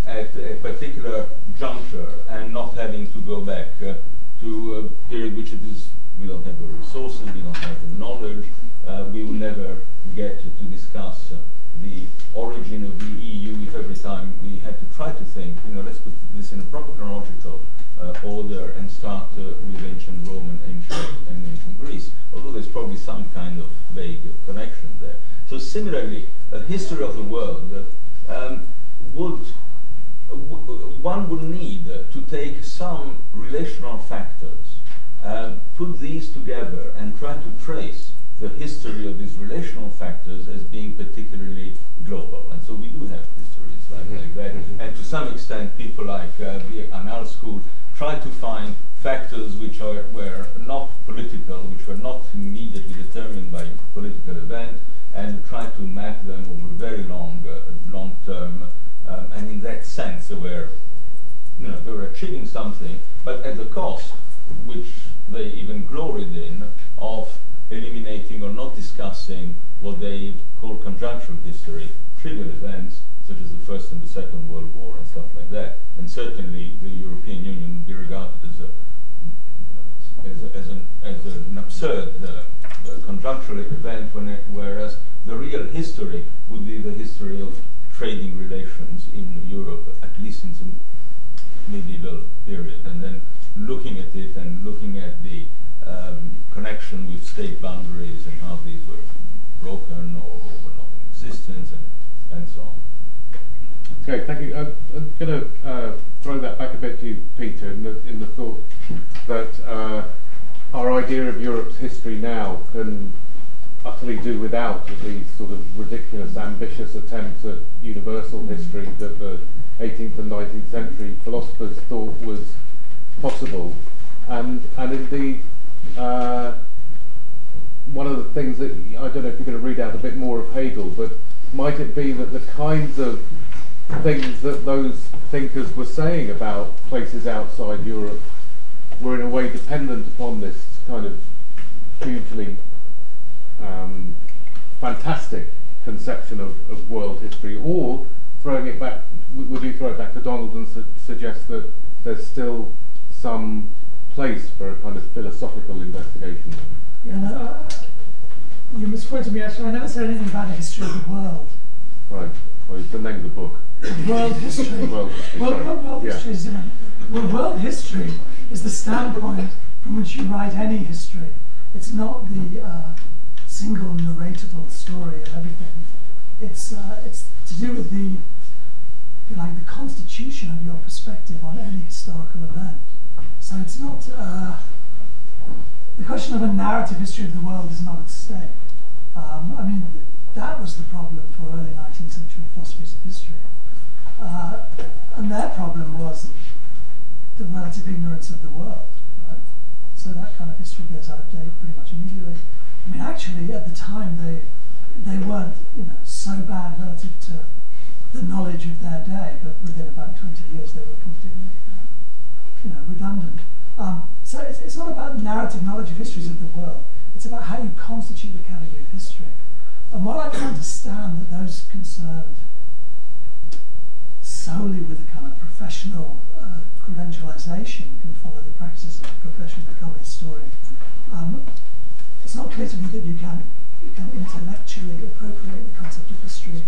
at a particular juncture and not having to go back uh, to a period which it is we don't have the resources, we don't have the knowledge, uh, we will never get to discuss uh, the origin of the EU if every time we had to try to think, you know, let's put this in a proper chronological uh, order and start uh, with ancient Rome and ancient, and ancient Greece, although there's probably some kind of vague connection there. So similarly, a history of the world um, would one would need to take some relational factors, uh, put these together, and try to trace the history of these relational factors as being particularly global. And so we do have histories like, mm -hmm. like that. Mm -hmm. And to some extent, people like uh, the Annales school try to find factors which are, were not political, which were not immediately determined by political event, and try to map them over very long, uh, long term. Um, and in that sense, they were, you know, they were achieving something, but at the cost, which they even gloried in, of eliminating or not discussing what they call conjunctural history, trivial events such as the First and the Second World War and stuff like that. And certainly the European Union would be regarded as a as, a, as, an, as an absurd uh, conjunctural event, it, whereas the real history would be the history of trading relations in Europe, at least in the medieval period, and then looking at it and looking at the connection with state boundaries and how these were broken or, or were not in existence and, and so on. Okay, thank you. I'm, I'm going to uh, throw that back a bit to you, Peter, in the, in the thought that uh, our idea of Europe's history now can utterly do without these sort of ridiculous, ambitious attempts at universal history that the 18th and 19th century philosophers thought was possible. And, and indeed, uh, one of the things that I don't know if you're going to read out a bit more of Hegel, but might it be that the kinds of things that those thinkers were saying about places outside Europe were in a way dependent upon this kind of hugely um, fantastic conception of, of, world history, or throwing it back, would you throw it back to Donald and su suggest that there's still some place for a kind of philosophical investigation. Yeah, no, uh, you misquoted me actually. I never said anything about a history of the world. Right. Well, it's the name of the book. World history. world history. Well, well, world yeah. history is different. Well, world history is the standpoint from which you write any history. It's not the uh, single narratable story of everything. It's uh, it's to do with the like the constitution of your perspective on any historical event. So it's not, uh, the question of a narrative history of the world is not at stake. Um, I mean, that was the problem for early 19th century philosophies of history. Uh, and their problem was the relative ignorance of the world. Right? So that kind of history goes out of date pretty much immediately. I mean, actually, at the time, they they weren't you know so bad relative to the knowledge of their day, but within about 20 years, they were completely you know. Um, so it's, it's not about narrative knowledge of histories of the world. It's about how you constitute the category of history. And while I can understand that those concerned solely with a kind of professional uh, credentialization can follow the practices of the profession to become a historian, um, it's not clear to me that you can, you can intellectually appropriate the concept of history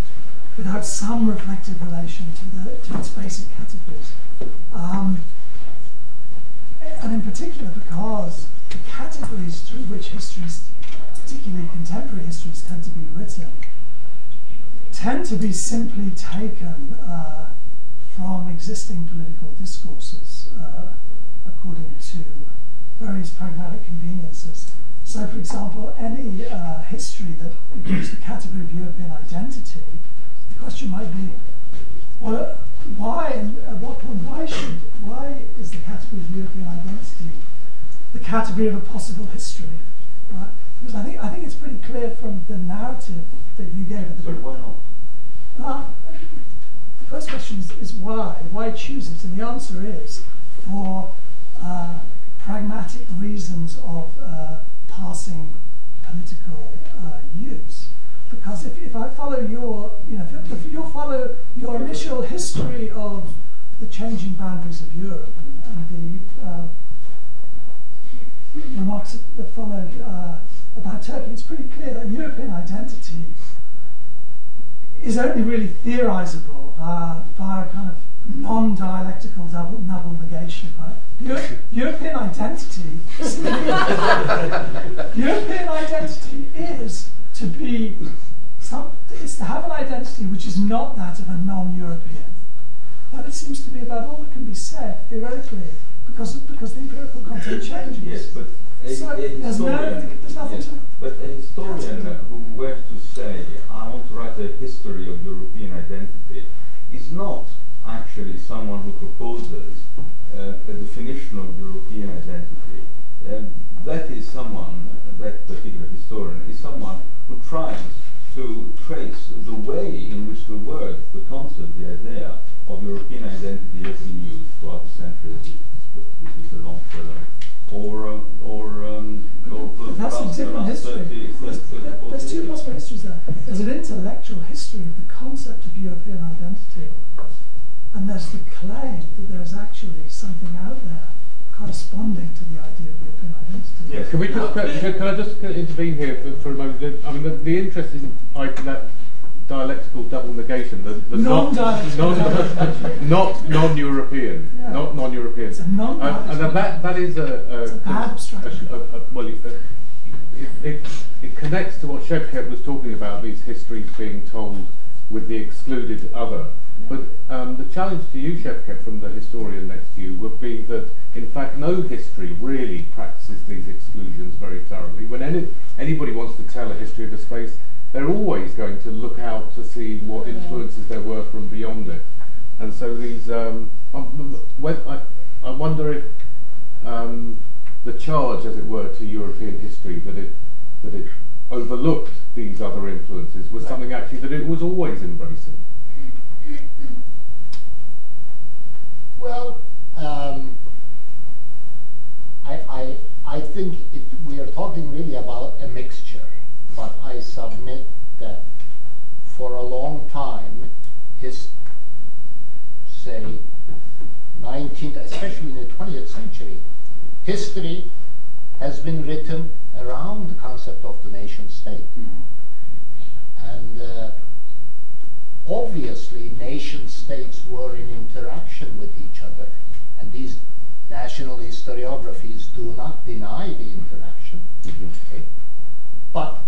without some reflective relation to, the, to its basic categories. Um, and in particular because the categories through which histories, particularly contemporary histories, tend to be written, tend to be simply taken uh, from existing political discourses uh, according to various pragmatic conveniences. So, for example, any uh, history that gives the category of European identity, the question might be, well, why and at what point, why should, why is the category of European identity the category of a possible history? Right? Because I think, I think it's pretty clear from the narrative that you gave at the But why not? Uh, the first question is, is, why? Why choose it? And the answer is for uh, pragmatic reasons of uh, passing political uh, use because if, if I follow your, you know, if, if you follow your initial history of the changing boundaries of Europe and the uh, remarks that followed uh, about Turkey, it's pretty clear that European identity is only really theorizable via, a kind of non-dialectical double, double negation, right? Euro European identity, European identity is to be some, is to have an identity which is not that of a non-European. it seems to be about all that can be said theoretically because because the empirical content changes. Yes, but a, So a there's no- historian, there's nothing yes, to- but a historian who were to say, I want to write a history of European identity, is not actually someone who proposes uh, a definition of European identity. Um, that is someone, that particular historian, is someone who tries to trace the way in which the word, the concept, the idea of European identity has been used throughout the centuries. Is a long term. Or, um, or, um, or that's a the last- the different history. 30, 30, There's, 30, there's two possible histories there. There's an intellectual history of the concept of European identity, and there's the claim that there is actually something out there corresponding to the idea of European identity. Yes. Can we just can, can I just intervene here for, for a moment? I mean, the, the interesting I, that dialectical double negation, the, the not Non-dialectical double negation. not non-European, Yeah. not non-European, It's a non- and, and that that is a, a, a a- a- well, it, it, it, it connects to what Shevket was talking about. These histories being told with the excluded other. But um, the challenge to you, Shevket, from the historian next to you, would be that in fact no history really practices these exclusions very thoroughly. When any, anybody wants to tell a history of a space, they're always going to look out to see what influences there were from beyond it. And so these, um, um, when, I, I wonder if um, the charge, as it were, to European history that it that it overlooked these other influences was something actually that it was always embracing. Well, um, I, I, I think it, we are talking really about a mixture, but I submit that for a long time, his, say, 19th, especially in the 20th century, history has been written around the concept of the nation state. And uh, obviously nation states were in interaction with each other and these national historiographies do not deny the interaction okay? but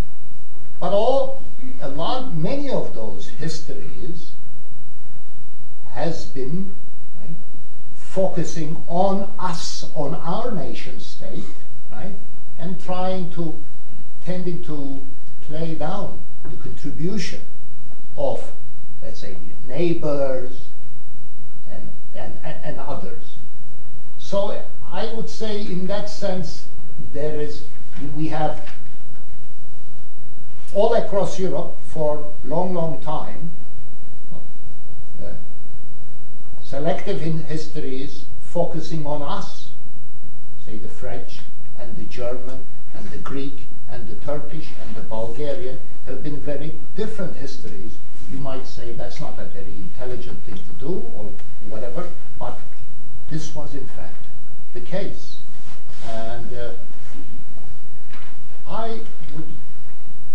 but all a lot many of those histories has been right, focusing on us on our nation state right and trying to tending to play down the contribution of let's say neighbors and, and, and, others. So I would say in that sense there is we have all across Europe for long long time uh, selective in histories focusing on us say the French and the German and the Greek and the Turkish and the Bulgarian have been very different histories you might say that's not a very intelligent thing to do or whatever, but this was in fact the case. And uh, I would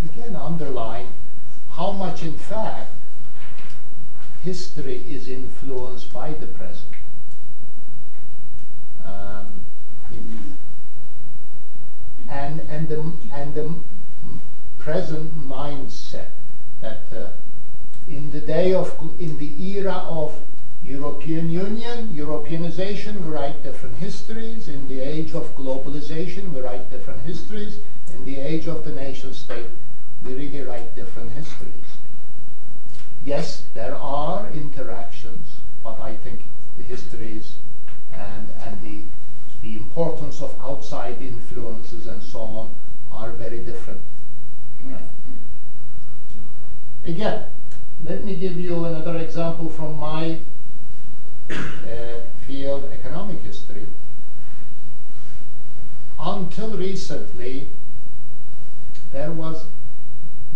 again underline how much in fact history is influenced by the present. Um, in- and and the and the present mindset that uh, in the day of in the era of European Union, Europeanization, we write different histories. In the age of globalization, we write different histories. In the age of the nation state, we really write different histories. Yes, there are interactions, but I think the histories and and the the importance of outside influences and so on are very different. Right? Again, let me give you another example from my uh, field, economic history. Until recently, there was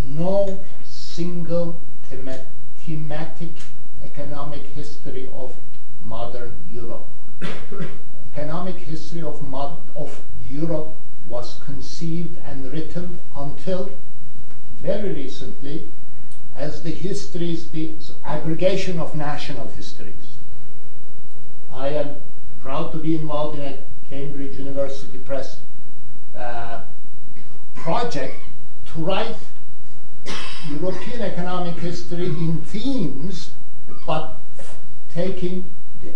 no single thema- thematic economic history of modern Europe. economic history of, of Europe was conceived and written until very recently as the histories, the aggregation of national histories. I am proud to be involved in a Cambridge University Press uh, project to write European economic history in themes, but taking the,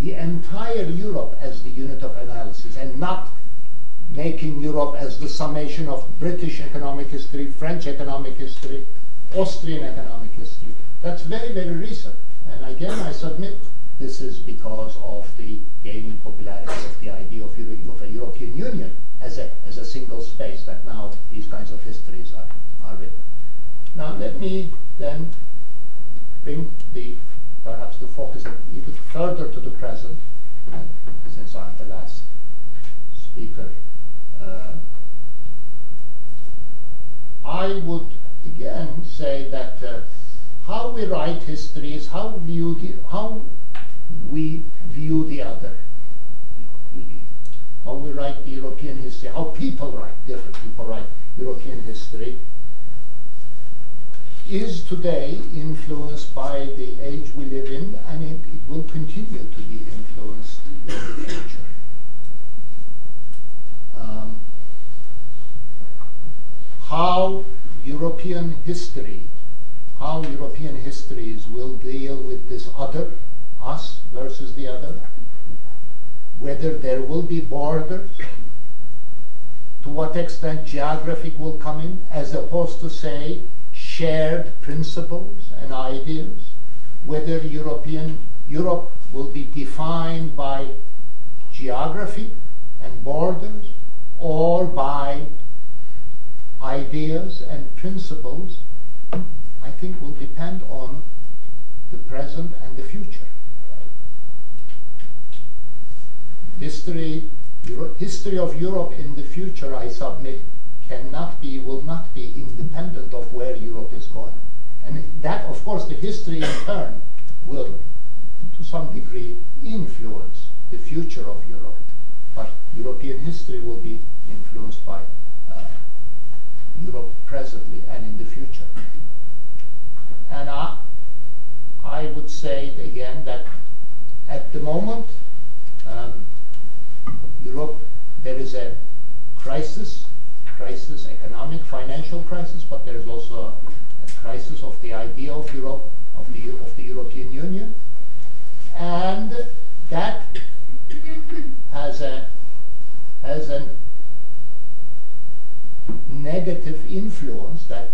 the entire Europe as the unit of analysis and not making Europe as the summation of British economic history, French economic history, Austrian economic history. That's very, very recent. And again, I submit this is because of the gaining popularity of the idea of, of a European Union as a, as a single space that now these kinds of histories are, are written. Now let me then bring the perhaps the focus little further to the present, and since I'm the last speaker. Uh, I would say that uh, how we write history is how, view the, how we view the other. How we write the European history, how people write, different people write European history, is today influenced by the age we live in, and it, it will continue to be influenced in the future. Um, how European history, how European histories will deal with this other, us versus the other, whether there will be borders, to what extent geographic will come in, as opposed to say shared principles and ideas, whether European Europe will be defined by geography and borders or by ideas and principles, I think will depend on the present and the future. History, Euro history of Europe in the future, I submit, cannot be, will not be independent of where Europe is going. And that, of course, the history in turn will, to some degree, influence the future of Europe. But European history will be influenced by uh, Europe presently and in the future. And I, I would say again that at the moment, um, Europe, there is a crisis crisis, economic, financial crisis, but there is also a, crisis of the idea of Europe, of the, of the European Union. And that has a has a negative influence that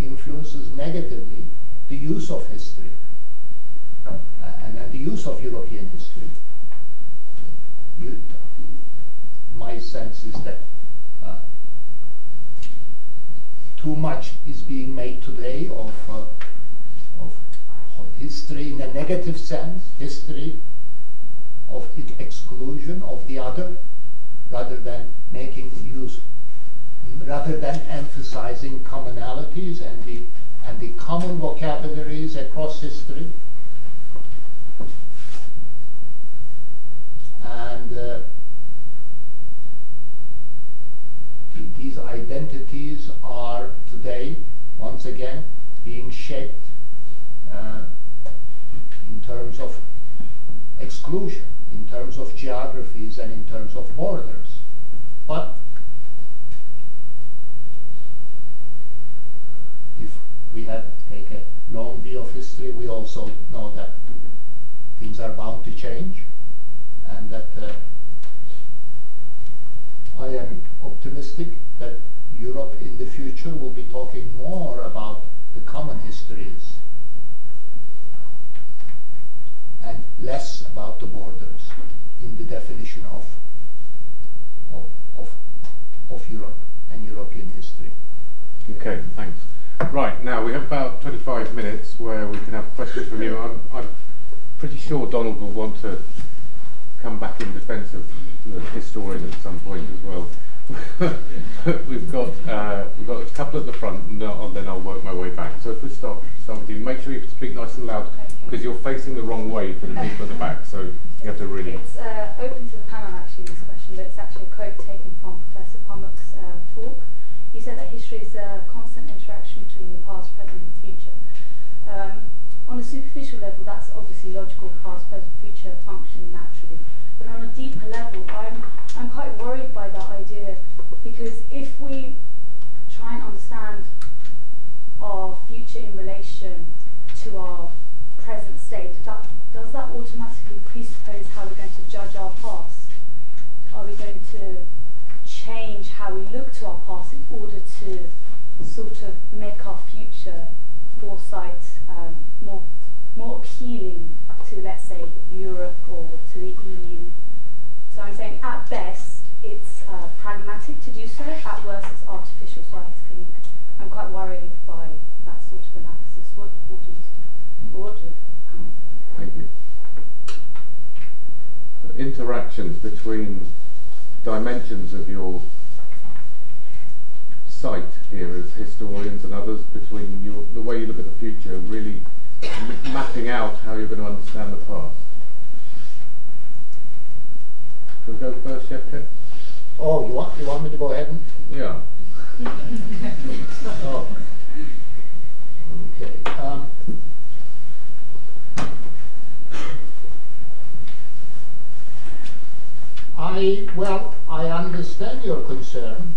influences negatively the use of history uh, and, and, the use of European history. You, my sense is that uh, too much is being made today of, uh, of history in a negative sense, history of exclusion of the other, rather than making use, rather than emphasizing commonalities and the and the common vocabularies across history. And uh, these identities are today, once again, being shaped uh, in terms of exclusion, in terms of geographies, and in terms of borders. But if we have take a long view of history, we also know that things are bound to change, and that uh, I am optimistic that Europe in the future will be talking more about the common histories and less about the borders in the definition of, of, of, of Europe and European history. Okay, thanks. Right, now we have about 25 minutes where we can have questions from you. I'm, I'm pretty sure Donald will want to come back in defence of the historian at some point as well. we've got uh, we've got a couple at the front, and then I'll work my way back. So if we start start with you, make sure you speak nice and loud because you're facing the wrong way for the people at the back. So you have to really. It's uh, open to the panel actually this question, but it's actually a quote taken from Professor Pamuk's uh, talk. He said that history is a constant interaction between the past, present, and future. Um, on a superficial level, that's obviously logical. Past, present, future function naturally. But on a deeper level, I'm I'm quite worried by that idea because if we try and understand our future in relation to our present state, that, does that automatically presuppose how we're going to judge our past? Are we going to change how we look to our past in order to sort of make our future foresight um, more more appealing to, let's say, Europe or to the EU? So I'm saying, at best, it's uh, pragmatic to do so. At worst, it's artificial. So I think I'm quite worried by that sort of analysis. What, what do you? What do Thank you. So interactions between dimensions of your sight here as historians and others between your, the way you look at the future, really mapping out how you're going to understand the past. Can we go first, Shevket? Oh, you want, you want me to go ahead and? Yeah. Oh. Okay. Um, Well, I understand your concern,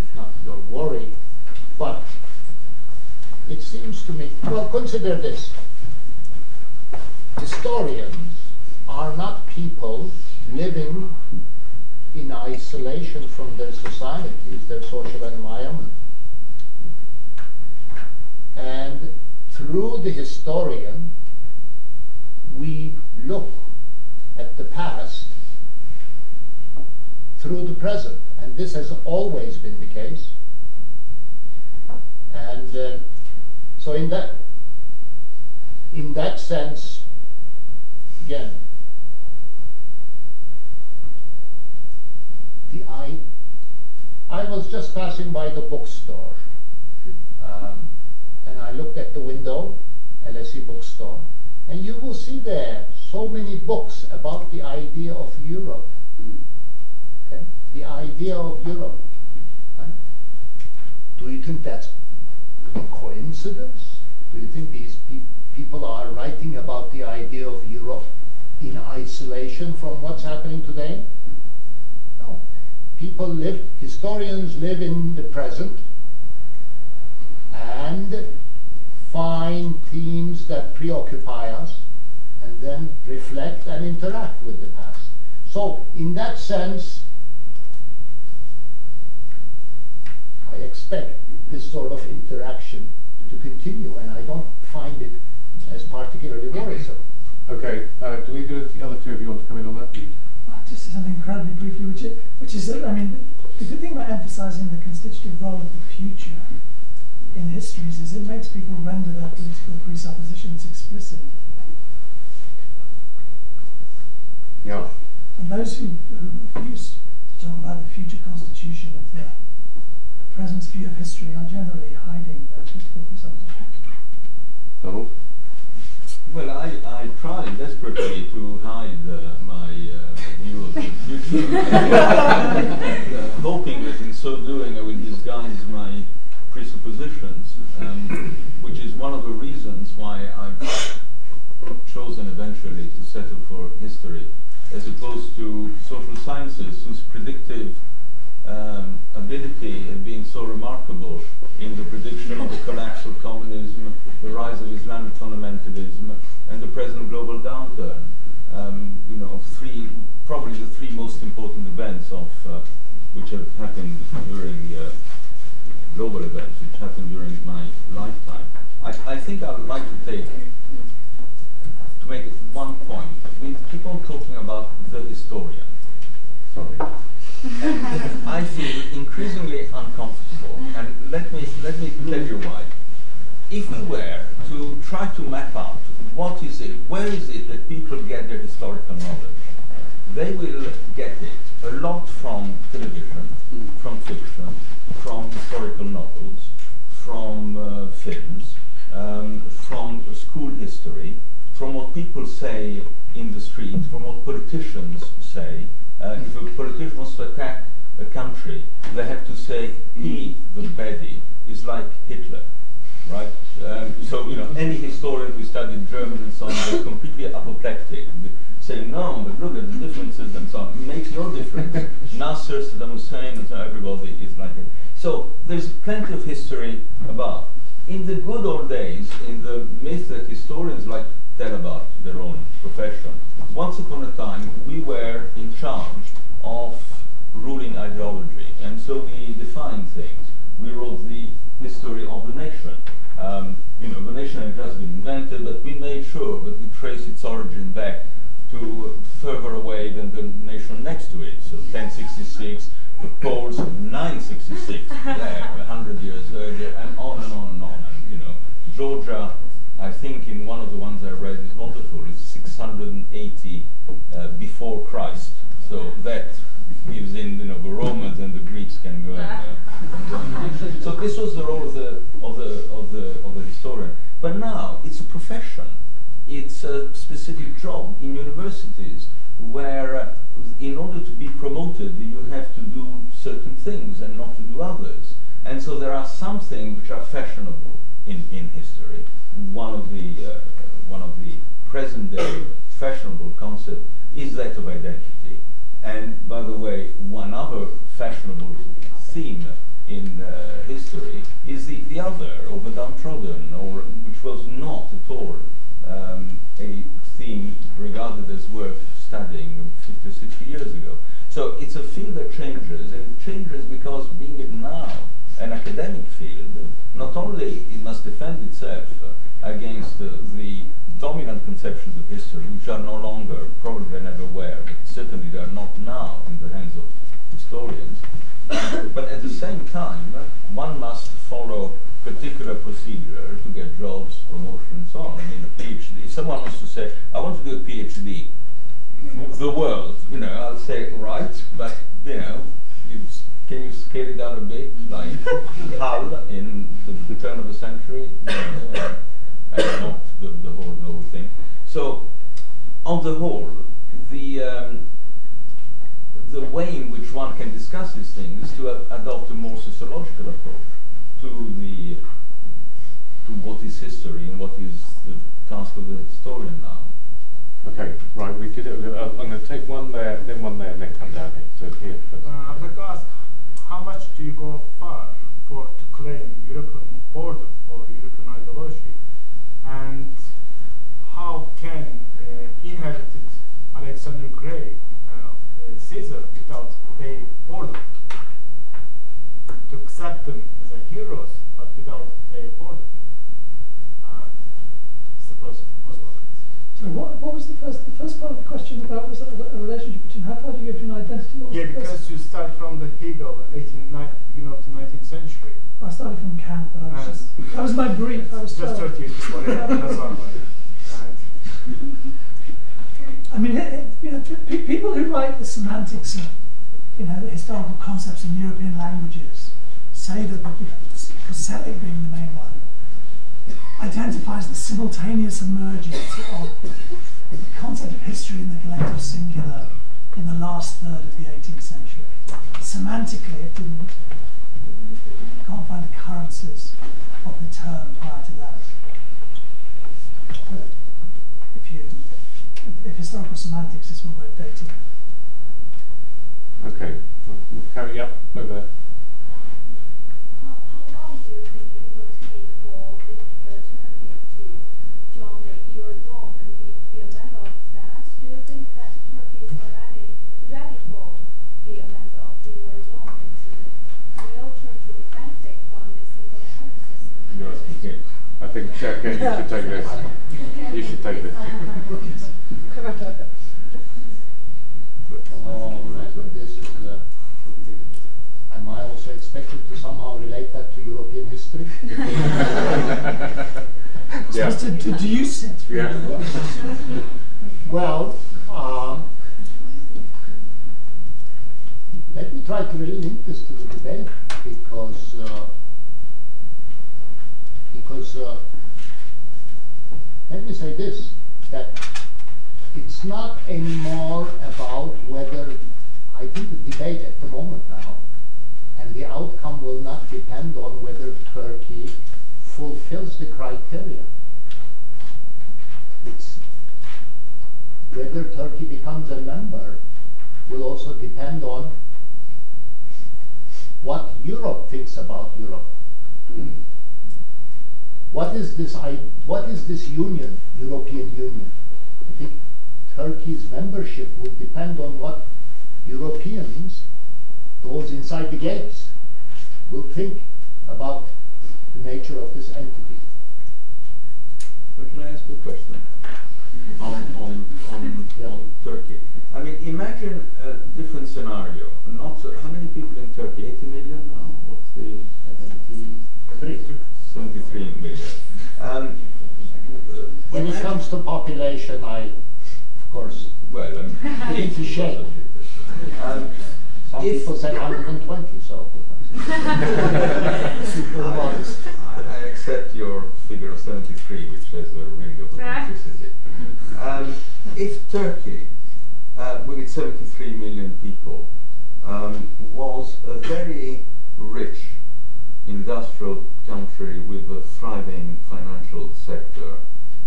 if not your worry, but it seems to me, well, consider this. Historians are not people living in isolation from their societies, their social environment. And through the historian, we look at the past through the present, and this has always been the case. And uh, so, in that in that sense, again, the I I was just passing by the bookstore, um, and I looked at the window, LSE bookstore, and you will see there so many books about the idea of Europe. Okay? The idea of Europe. Right? Do you think that's a coincidence? Do you think these pe- people are writing about the idea of Europe in isolation from what's happening today? No. People live, historians live in the present and find themes that preoccupy us and then reflect and interact with the past. So, in that sense, I expect this sort of interaction to continue, and I don't find it as particularly worrisome. Okay. Uh, do we do the other two of you want to come in on that? I'll just say something incredibly briefly, which is, which is that, I mean, the good thing about emphasising the constitutive role of the future in histories is it makes people render their political presuppositions explicit. Yeah. And those who, who refuse to talk about the future constitution of the present view of history are generally hiding their political presuppositions. Donald? Well, I, I try desperately to hide uh, my uh, view of the future, uh, hoping that in so doing I will disguise my presuppositions, um, which is one of the reasons why I've chosen eventually to settle for history as opposed to social sciences, whose predictive um, ability had been so remarkable in the prediction of the collapse of communism, the rise of Islamic fundamentalism, and the present global downturn. Um, you know, three probably the three most important events of uh, which have happened during uh, global events which happened during my lifetime. I, I think I would like to take to make one point. We keep on talking about the historian. Sorry. I feel increasingly uncomfortable. And let me let me tell you why. If we were to try to map out what is it, where is it that people get their historical knowledge, they will get it a lot from television, from fiction, from historical novels, from uh, films, um, from school history, from what people say in the street, from what politicians say. Uh, if a politician wants to attack a country, they have to say he, the baddie, is like Hitler, right? Um, so you know, any historian who studied German and so on is completely apoplectic, saying no, but look at the differences and so on. It makes no difference. Nasser, Saddam Hussein, and so everybody is like it. So there's plenty of history about. In the good old days, in the myth that historians like tell about their own profession. Once upon a time, we were in charge of ruling ideology, and so we defined things. We wrote the history of the nation. Um, you know, the nation had just been invented, but we made sure that we trace its origin back to further away than the nation next to it. So 1066, the Poles 966, there, 100 years earlier, and on and on and on. And, you know, Georgia, I think in one of the ones I read is wonderful, It's 680 uh, before Christ. So that gives in, you know, the Romans and the Greeks can go. And, uh, so this was the role of the, of the, of the, of the historian. But now it's a profession. It's a specific job in universities where, uh, in order to be promoted, you have to do certain things and not to do others. And so there are some things which are fashionable in, in history. One of the, uh, one of the present day fashionable concepts is that of identity. And by the way, one other fashionable theme in uh, history is the, the other, or the downtrodden, or which was not at all um, a theme regarded as worth studying 50 or 60 years ago. So it's a field that changes, and changes because being now an academic field, not only it must defend itself against uh, the dominant conceptions of history, which are no longer, probably never were, but certainly they are not now in the hands of historians. but at the same time, one must follow particular procedure to get jobs, promotion, and so on. I mean, a PhD. If someone wants to say, I want to do a PhD, the world, you know, I'll say, right, but, you know, you can you scale it down a bit, like Hull in the turn of the century, you know, and not the, the, whole, the whole thing. So, on the whole, the um, the way in which one can discuss these things is to adopt a more sociological approach to the to what is history and what is the task of the historian now. Okay, right, we did it. Uh, I'm going to take one there, then one there, and then come down here. So here first. Uh, I'd like to ask, how much do you go far for to claim European border or European ideology? And how can uh, inherited Alexander Grey, uh, Caesar, without a border, to accept them as a heroes, but without a border? Uh, suppose Oswald. So what, what was the first the first part of the question about was that a relationship between how far do you go between identity? What Yeah, because you start from the Hegel, 18, beginning of the 19th century. I started from Kant, but I was just that was my brief. I was Just told. 30 years before, yeah, that's all right. And I mean, you know, pe- people who write the semantics of, you know, the historical concepts in European languages say that, the, Koselleck being the main one, identifies the simultaneous emergence of the concept of history in the collective singular in the last third of the 18th century. Semantically, it didn't, you can't find occurrences of the term prior to that. But if historical semantics is what we're dating. Okay, we'll, we'll carry up over there. How, how long do you think it will take for the, the to join the Eurozone and be, be a member of that? Do you think that Turkey is already ready for be a member of the Eurozone? And will Turkey benefit from the single currency system? You're asking Gates. I think Shaka, you should take this. You should take this. Um, this is, uh, am I also expected to somehow relate that to European history? Yeah. Supposed to deduce it. Yeah. Well, um, let me try to really link this to the debate because uh, because uh, let me say this that it's not anymore about whether I think the debate at the moment now and the outcome will not depend on whether Turkey fulfills the criteria. It's whether Turkey becomes a member will also depend on what Europe thinks about Europe. Hmm. what is this? I, what is this union, European Union? I think Turkey's membership would depend on what Europeans, those inside the gates, will think about the nature of this entity. But can I ask a question on, on, on, Yeah. on Turkey? I mean, imagine a different scenario. Not so, how many people in Turkey? 80 million now? What's the 73. 73 million? Um, When it comes to population, I, of course, well, um, It's a shame. Um, some If- people said 120, so. I, I accept your figure of 73, which has a ring of authenticity. Um, if Turkey, uh, with its 73 million people, um, was a very rich industrial country with a thriving financial sector,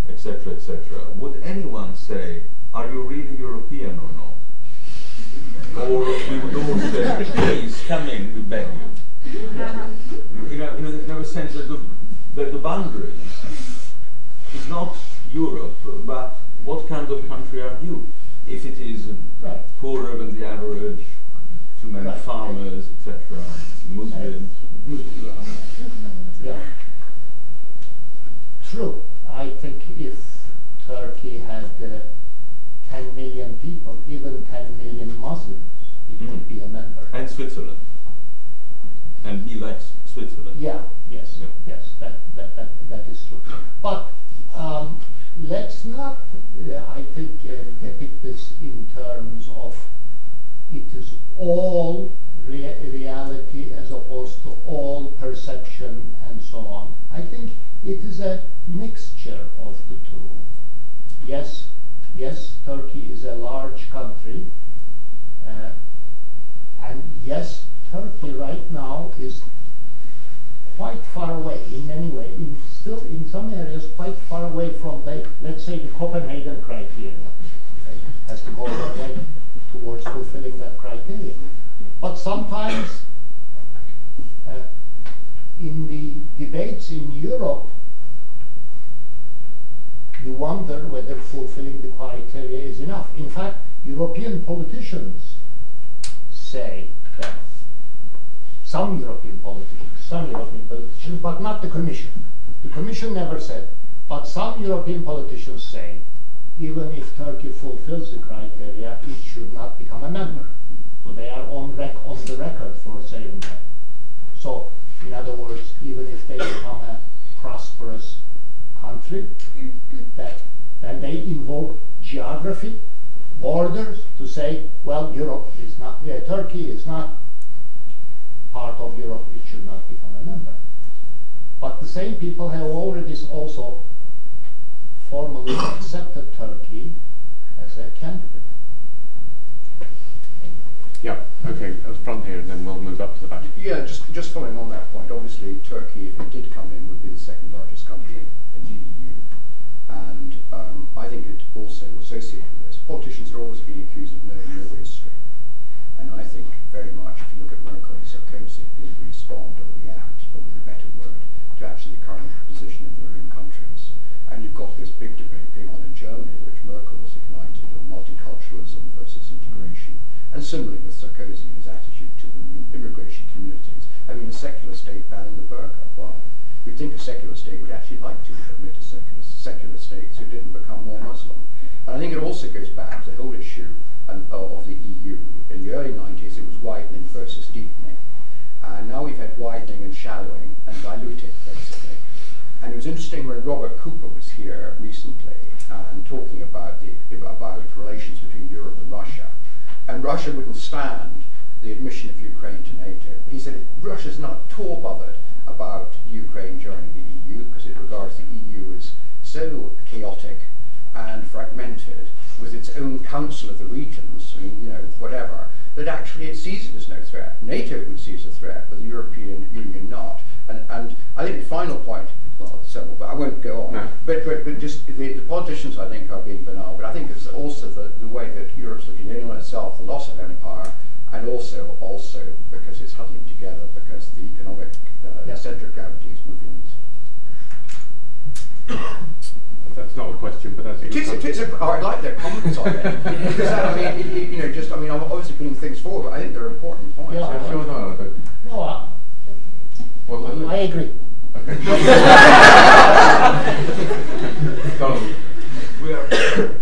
etc., etc., would anyone say, are you really European or not? Or we would all say, please come in, we beg you. You know, in a, in a sense that the, that the boundaries is not Europe, but what kind of country are you? If it is Right. poorer than the average, too many Right. farmers, etc., Muslims. Yeah. True. I think if Turkey had uh, 10 million people, even 10 million Muslims, it Mm. would be a member. And Switzerland. And be like Switzerland. Yeah. yes, that, that, that, that is true. But um, let's not, uh, I think, uh, depict this in terms of it is all rea- reality as opposed to all perception and so on. I think it is a mixture of the two. Yes, yes, Turkey is a large country, uh, and yes, Turkey right now is quite far away in many ways, in still in some areas quite far away from the, let's say, the Copenhagen criteria. It has to go a way towards fulfilling that criteria. But sometimes uh, in the debates in Europe, you wonder whether fulfilling the criteria is enough. In fact, European politicians say that some European politicians, some European politicians, but not the Commission. The Commission never said, but some European politicians say, even if Turkey fulfills the criteria, it should not become a member. So they are on, rec- on the record for saying that. So, in other words, even if they become a prosperous country, that then they invoke geography, borders to say, well, Europe is not, yeah, Turkey is not part of Europe, it should not become a member. But the same people have already also formally accepted Turkey as a candidate. Yeah, okay, at the front here, and then we'll move up to the back. Yeah, just just following on that point, obviously Turkey, if it did come in, would be the second largest country in the EU. And um, I think it also associated with this. Politicians are always being accused of knowing no history. And I think very much, if you look at Merkel and Sarkozy, they respond or react, probably the better word, to actually the current position in their own countries. And you've got this big debate going on in Germany, which Merkel has ignited, on multiculturalism versus integration. And similarly with Sarkozy and his attitude to the immigration communities. I mean, a secular state banning the burqa. Why? You'd think a secular state would actually like to admit to secular, secular states who didn't become more Muslim. And I think it also goes back to the whole issue and, uh, of the EU. In the early 90s, it was widening versus deepening. And now we've had widening and shallowing and diluting, basically. And it was interesting when Robert Cooper was here recently and talking about the about relations between Europe and Russia. And Russia wouldn't stand the admission of Ukraine to NATO. He said Russia's not at all bothered about Ukraine joining the EU because it regards the EU as so chaotic and fragmented with its own council of the regions, I mean, you know, whatever, that actually it sees it as no threat. NATO would see it as a threat, but the European Union not. And, and I think the final point, several, but I won't go on. No. But, but, but just the, the politicians, I think, are being banal. But I think it's also the, the way that Europe's looking in on itself, the loss of empire, and also also because it's huddling together because the economic uh, Yeah. centre of gravity is moving east. That's not a question, but that's It is, it is a, I like their comments on it. because, I mean, it, it, you know, just, I mean, I'm obviously putting things forward, but I think they're important points. Yeah. Yeah, sure, no, but, No, I, well, let- I agree. Donald, we are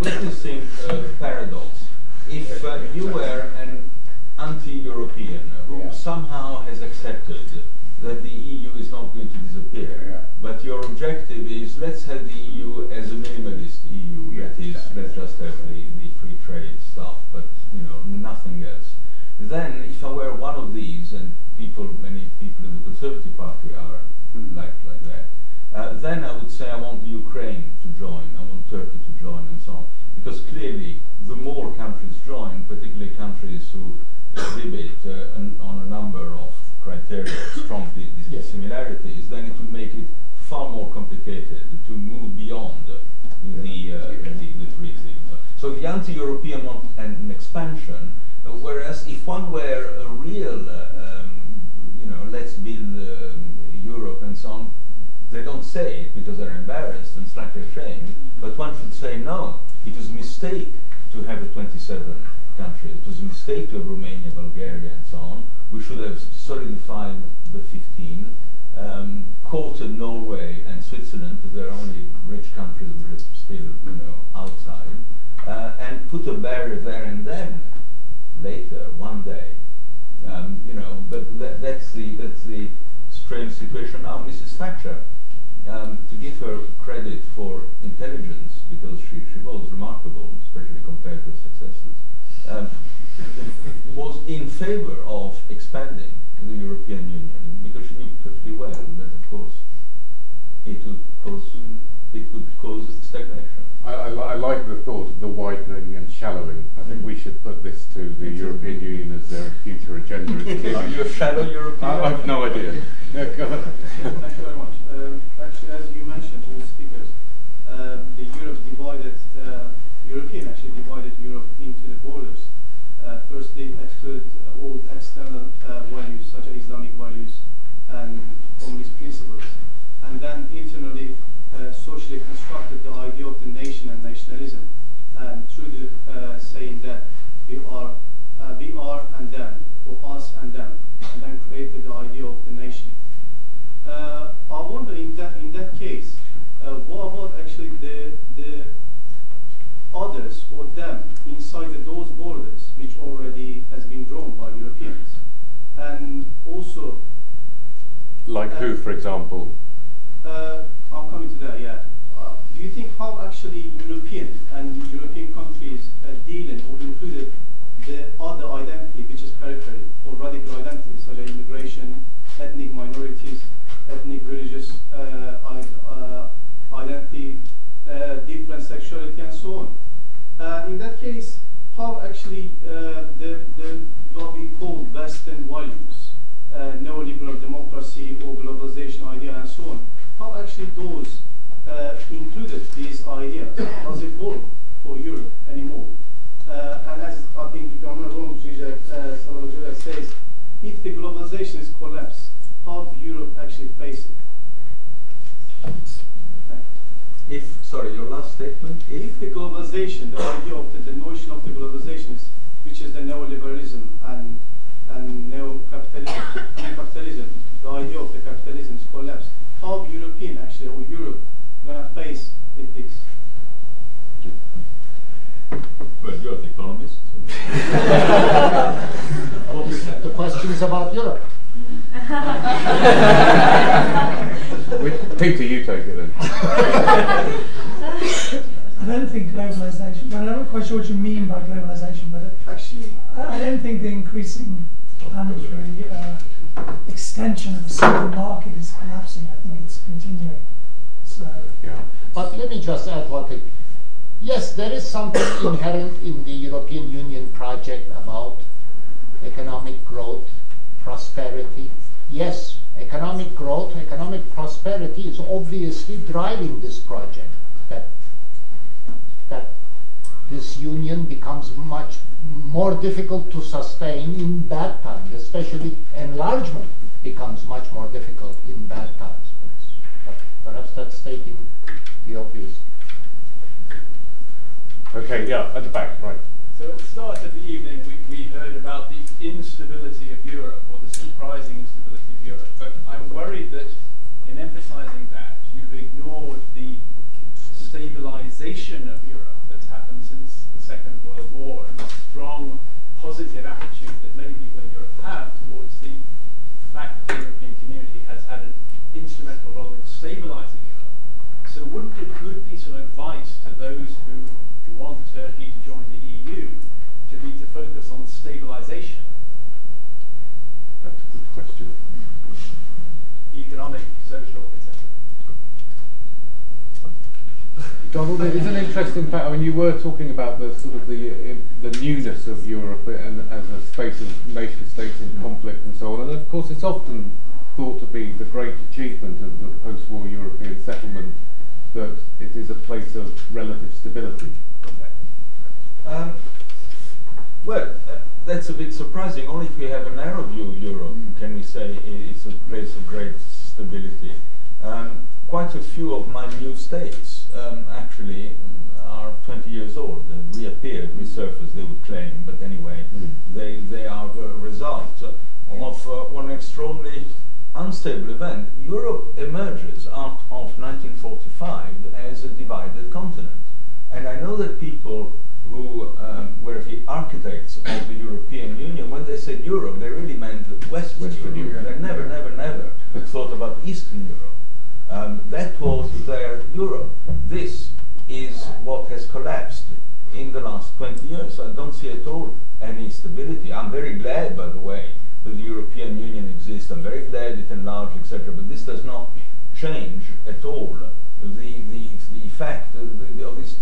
witnessing a paradox. If uh, you were an anti-European who Yeah. somehow has accepted that the EU is not going to disappear, Yeah. but your objective is let's have the EU as a minimalist EU, Yeah, that is, exactly. let's just have the, the free trade stuff, but you know nothing else. Then, if I were one of these, and people, many people in the Conservative Party are Like like that, uh, then I would say I want Ukraine to join, I want Turkey to join, and so on. Because clearly, the more countries join, particularly countries who exhibit uh, an, on a number of criteria strong di- dis- Yes. similarities, then it would make it far more complicated to move beyond the, uh, the, the thing. So the anti-European want an, an expansion, uh, whereas if one were a real, uh, um, you know, let's build um, Europe and so on, they don't say it because they're embarrassed and slightly ashamed, but one should say no, it was a mistake to have a 27 countries. It was a mistake to have Romania, Bulgaria and so on. We should have solidified the 15, um, quoted Norway and Switzerland, because they're only rich countries which are still, you know, outside, uh, and put a barrier there and then, later, one day, um, you know, but that, that's the that's the strange situation now. Mrs. Thatcher, um, to give her credit for intelligence, because she, she was remarkable, especially compared to her successors, um, was in favor of expanding the European Union because she knew perfectly well that, of course, it would cause it would cause stagnation. I, I, li- I like the thought of the widening and shallowing. I think we should put this to the European Union as their future agenda. Are you a shadow European? I, I've no idea. Yeah, go ahead. Thank you very much. Um, actually, as you mentioned, all speakers, um, the Europe divided, uh, European actually divided Europe into the borders. Uh, firstly, excluded uh, all external uh, values such as Islamic values and communist principles, and then internally uh, socially constructed the idea of the nation and nationalism, and through the uh, saying that we are, we are and them, or us and them, and then created the idea of the nation. I wonder in that in that case, uh, what about actually the the others or the, those borders which already has been drawn by Europeans, and also Like who, for example? uh, I'm coming to that. Yeah. Uh, do you think how actually European and European countries uh, dealing or included the other identity, which is periphery or radical identities, such as immigration, ethnic minorities, ethnic religious uh, uh, identity, uh, different sexuality, and so on? Uh, in that case, how actually uh, the, the what we call Western values, uh, neoliberal democracy or globalization idea, and so on, how actually those included these ideas? Does it work for Europe anymore? And as I think, if I'm not wrong, Zizek, uh, says, if the globalization is collapsed, how Europe actually face it? Thank you. If sorry, your last statement. If the globalization, the idea of the, the notion of the globalization, is, which is the neoliberalism and and neo-capitalism, neo-capitalism, the idea of the capitalism is collapsed, how European actually or Europe gonna face with this? Well, you're the economist. The question is about Europe. Wait, Peter, you take it then. I don't think globalization, well, I'm not quite sure what you mean by globalization, but Actually, I, I don't think the increasing planetary uh, extension of the single market is collapsing. I think it's continuing. So, Yeah. But let me just add one thing. Yes, there is something inherent in the European Union project about economic growth, prosperity. Yes, economic growth, economic prosperity is obviously driving this project. That that this union becomes much more difficult to sustain in bad times, especially enlargement becomes much more difficult in bad times. But perhaps that's stating the obvious. Okay, yeah, at the back, right. So at the start of the evening, we, we heard about the instability of Europe, or the surprising instability of Europe. But I'm worried that in emphasizing that, you've ignored the stabilization of Europe that's happened since the Second World War, and the strong positive attitude that many people in Europe have towards the fact that the European community has had an instrumental role in stabilizing Europe. So wouldn't a good piece of advice to those who want Turkey to join the EU to be to focus on stabilization, That's a good question. Economic, social, etc.? Donald, it is an interesting fact. I mean, you were talking about the sort of the the newness of Europe and as a space of nation states in conflict and so on. And of course, it's often thought to be the great achievement of the post-war European settlement that it is a place of relative stability. Um, well, uh, that's a bit surprising. Only if we have a narrow view of Europe can we say it's a place of great stability. Um, quite a few of my new states um, actually are 20 years old. They've reappeared, resurfaced, they would claim, but anyway, they, they are the result of uh, one extraordinarily unstable event. Europe emerges out of 1945 as a divided continent. And I know that people who um, were the architects of the European Union, when they said Europe, they really meant Western, Western Europe. Europe. They never, never, never thought about Eastern Europe. Um, that was their Europe. This is what has collapsed in the last 20 years. I don't see at all any stability. I'm very glad, by the way, that the European Union exists. I'm very glad it enlarged, etc. But this does not change at all the, the, the fact of, the, of this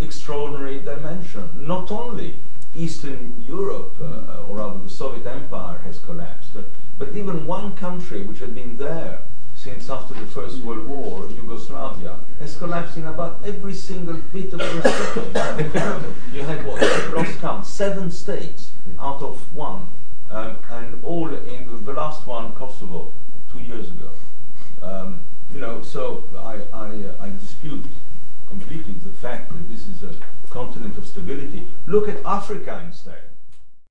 extraordinary dimension. Not only Eastern Europe, uh, or rather the Soviet Empire, has collapsed, uh, but even one country which had been there since after the First World War, Yugoslavia, has collapsed in about every single bit of the second. you had what? Lost count, seven states out of one, um, and all in the, the last one, Kosovo, two years ago. Um, you know, so I, I, uh, I dispute completely the fact that this is a continent of stability. Look at Africa instead.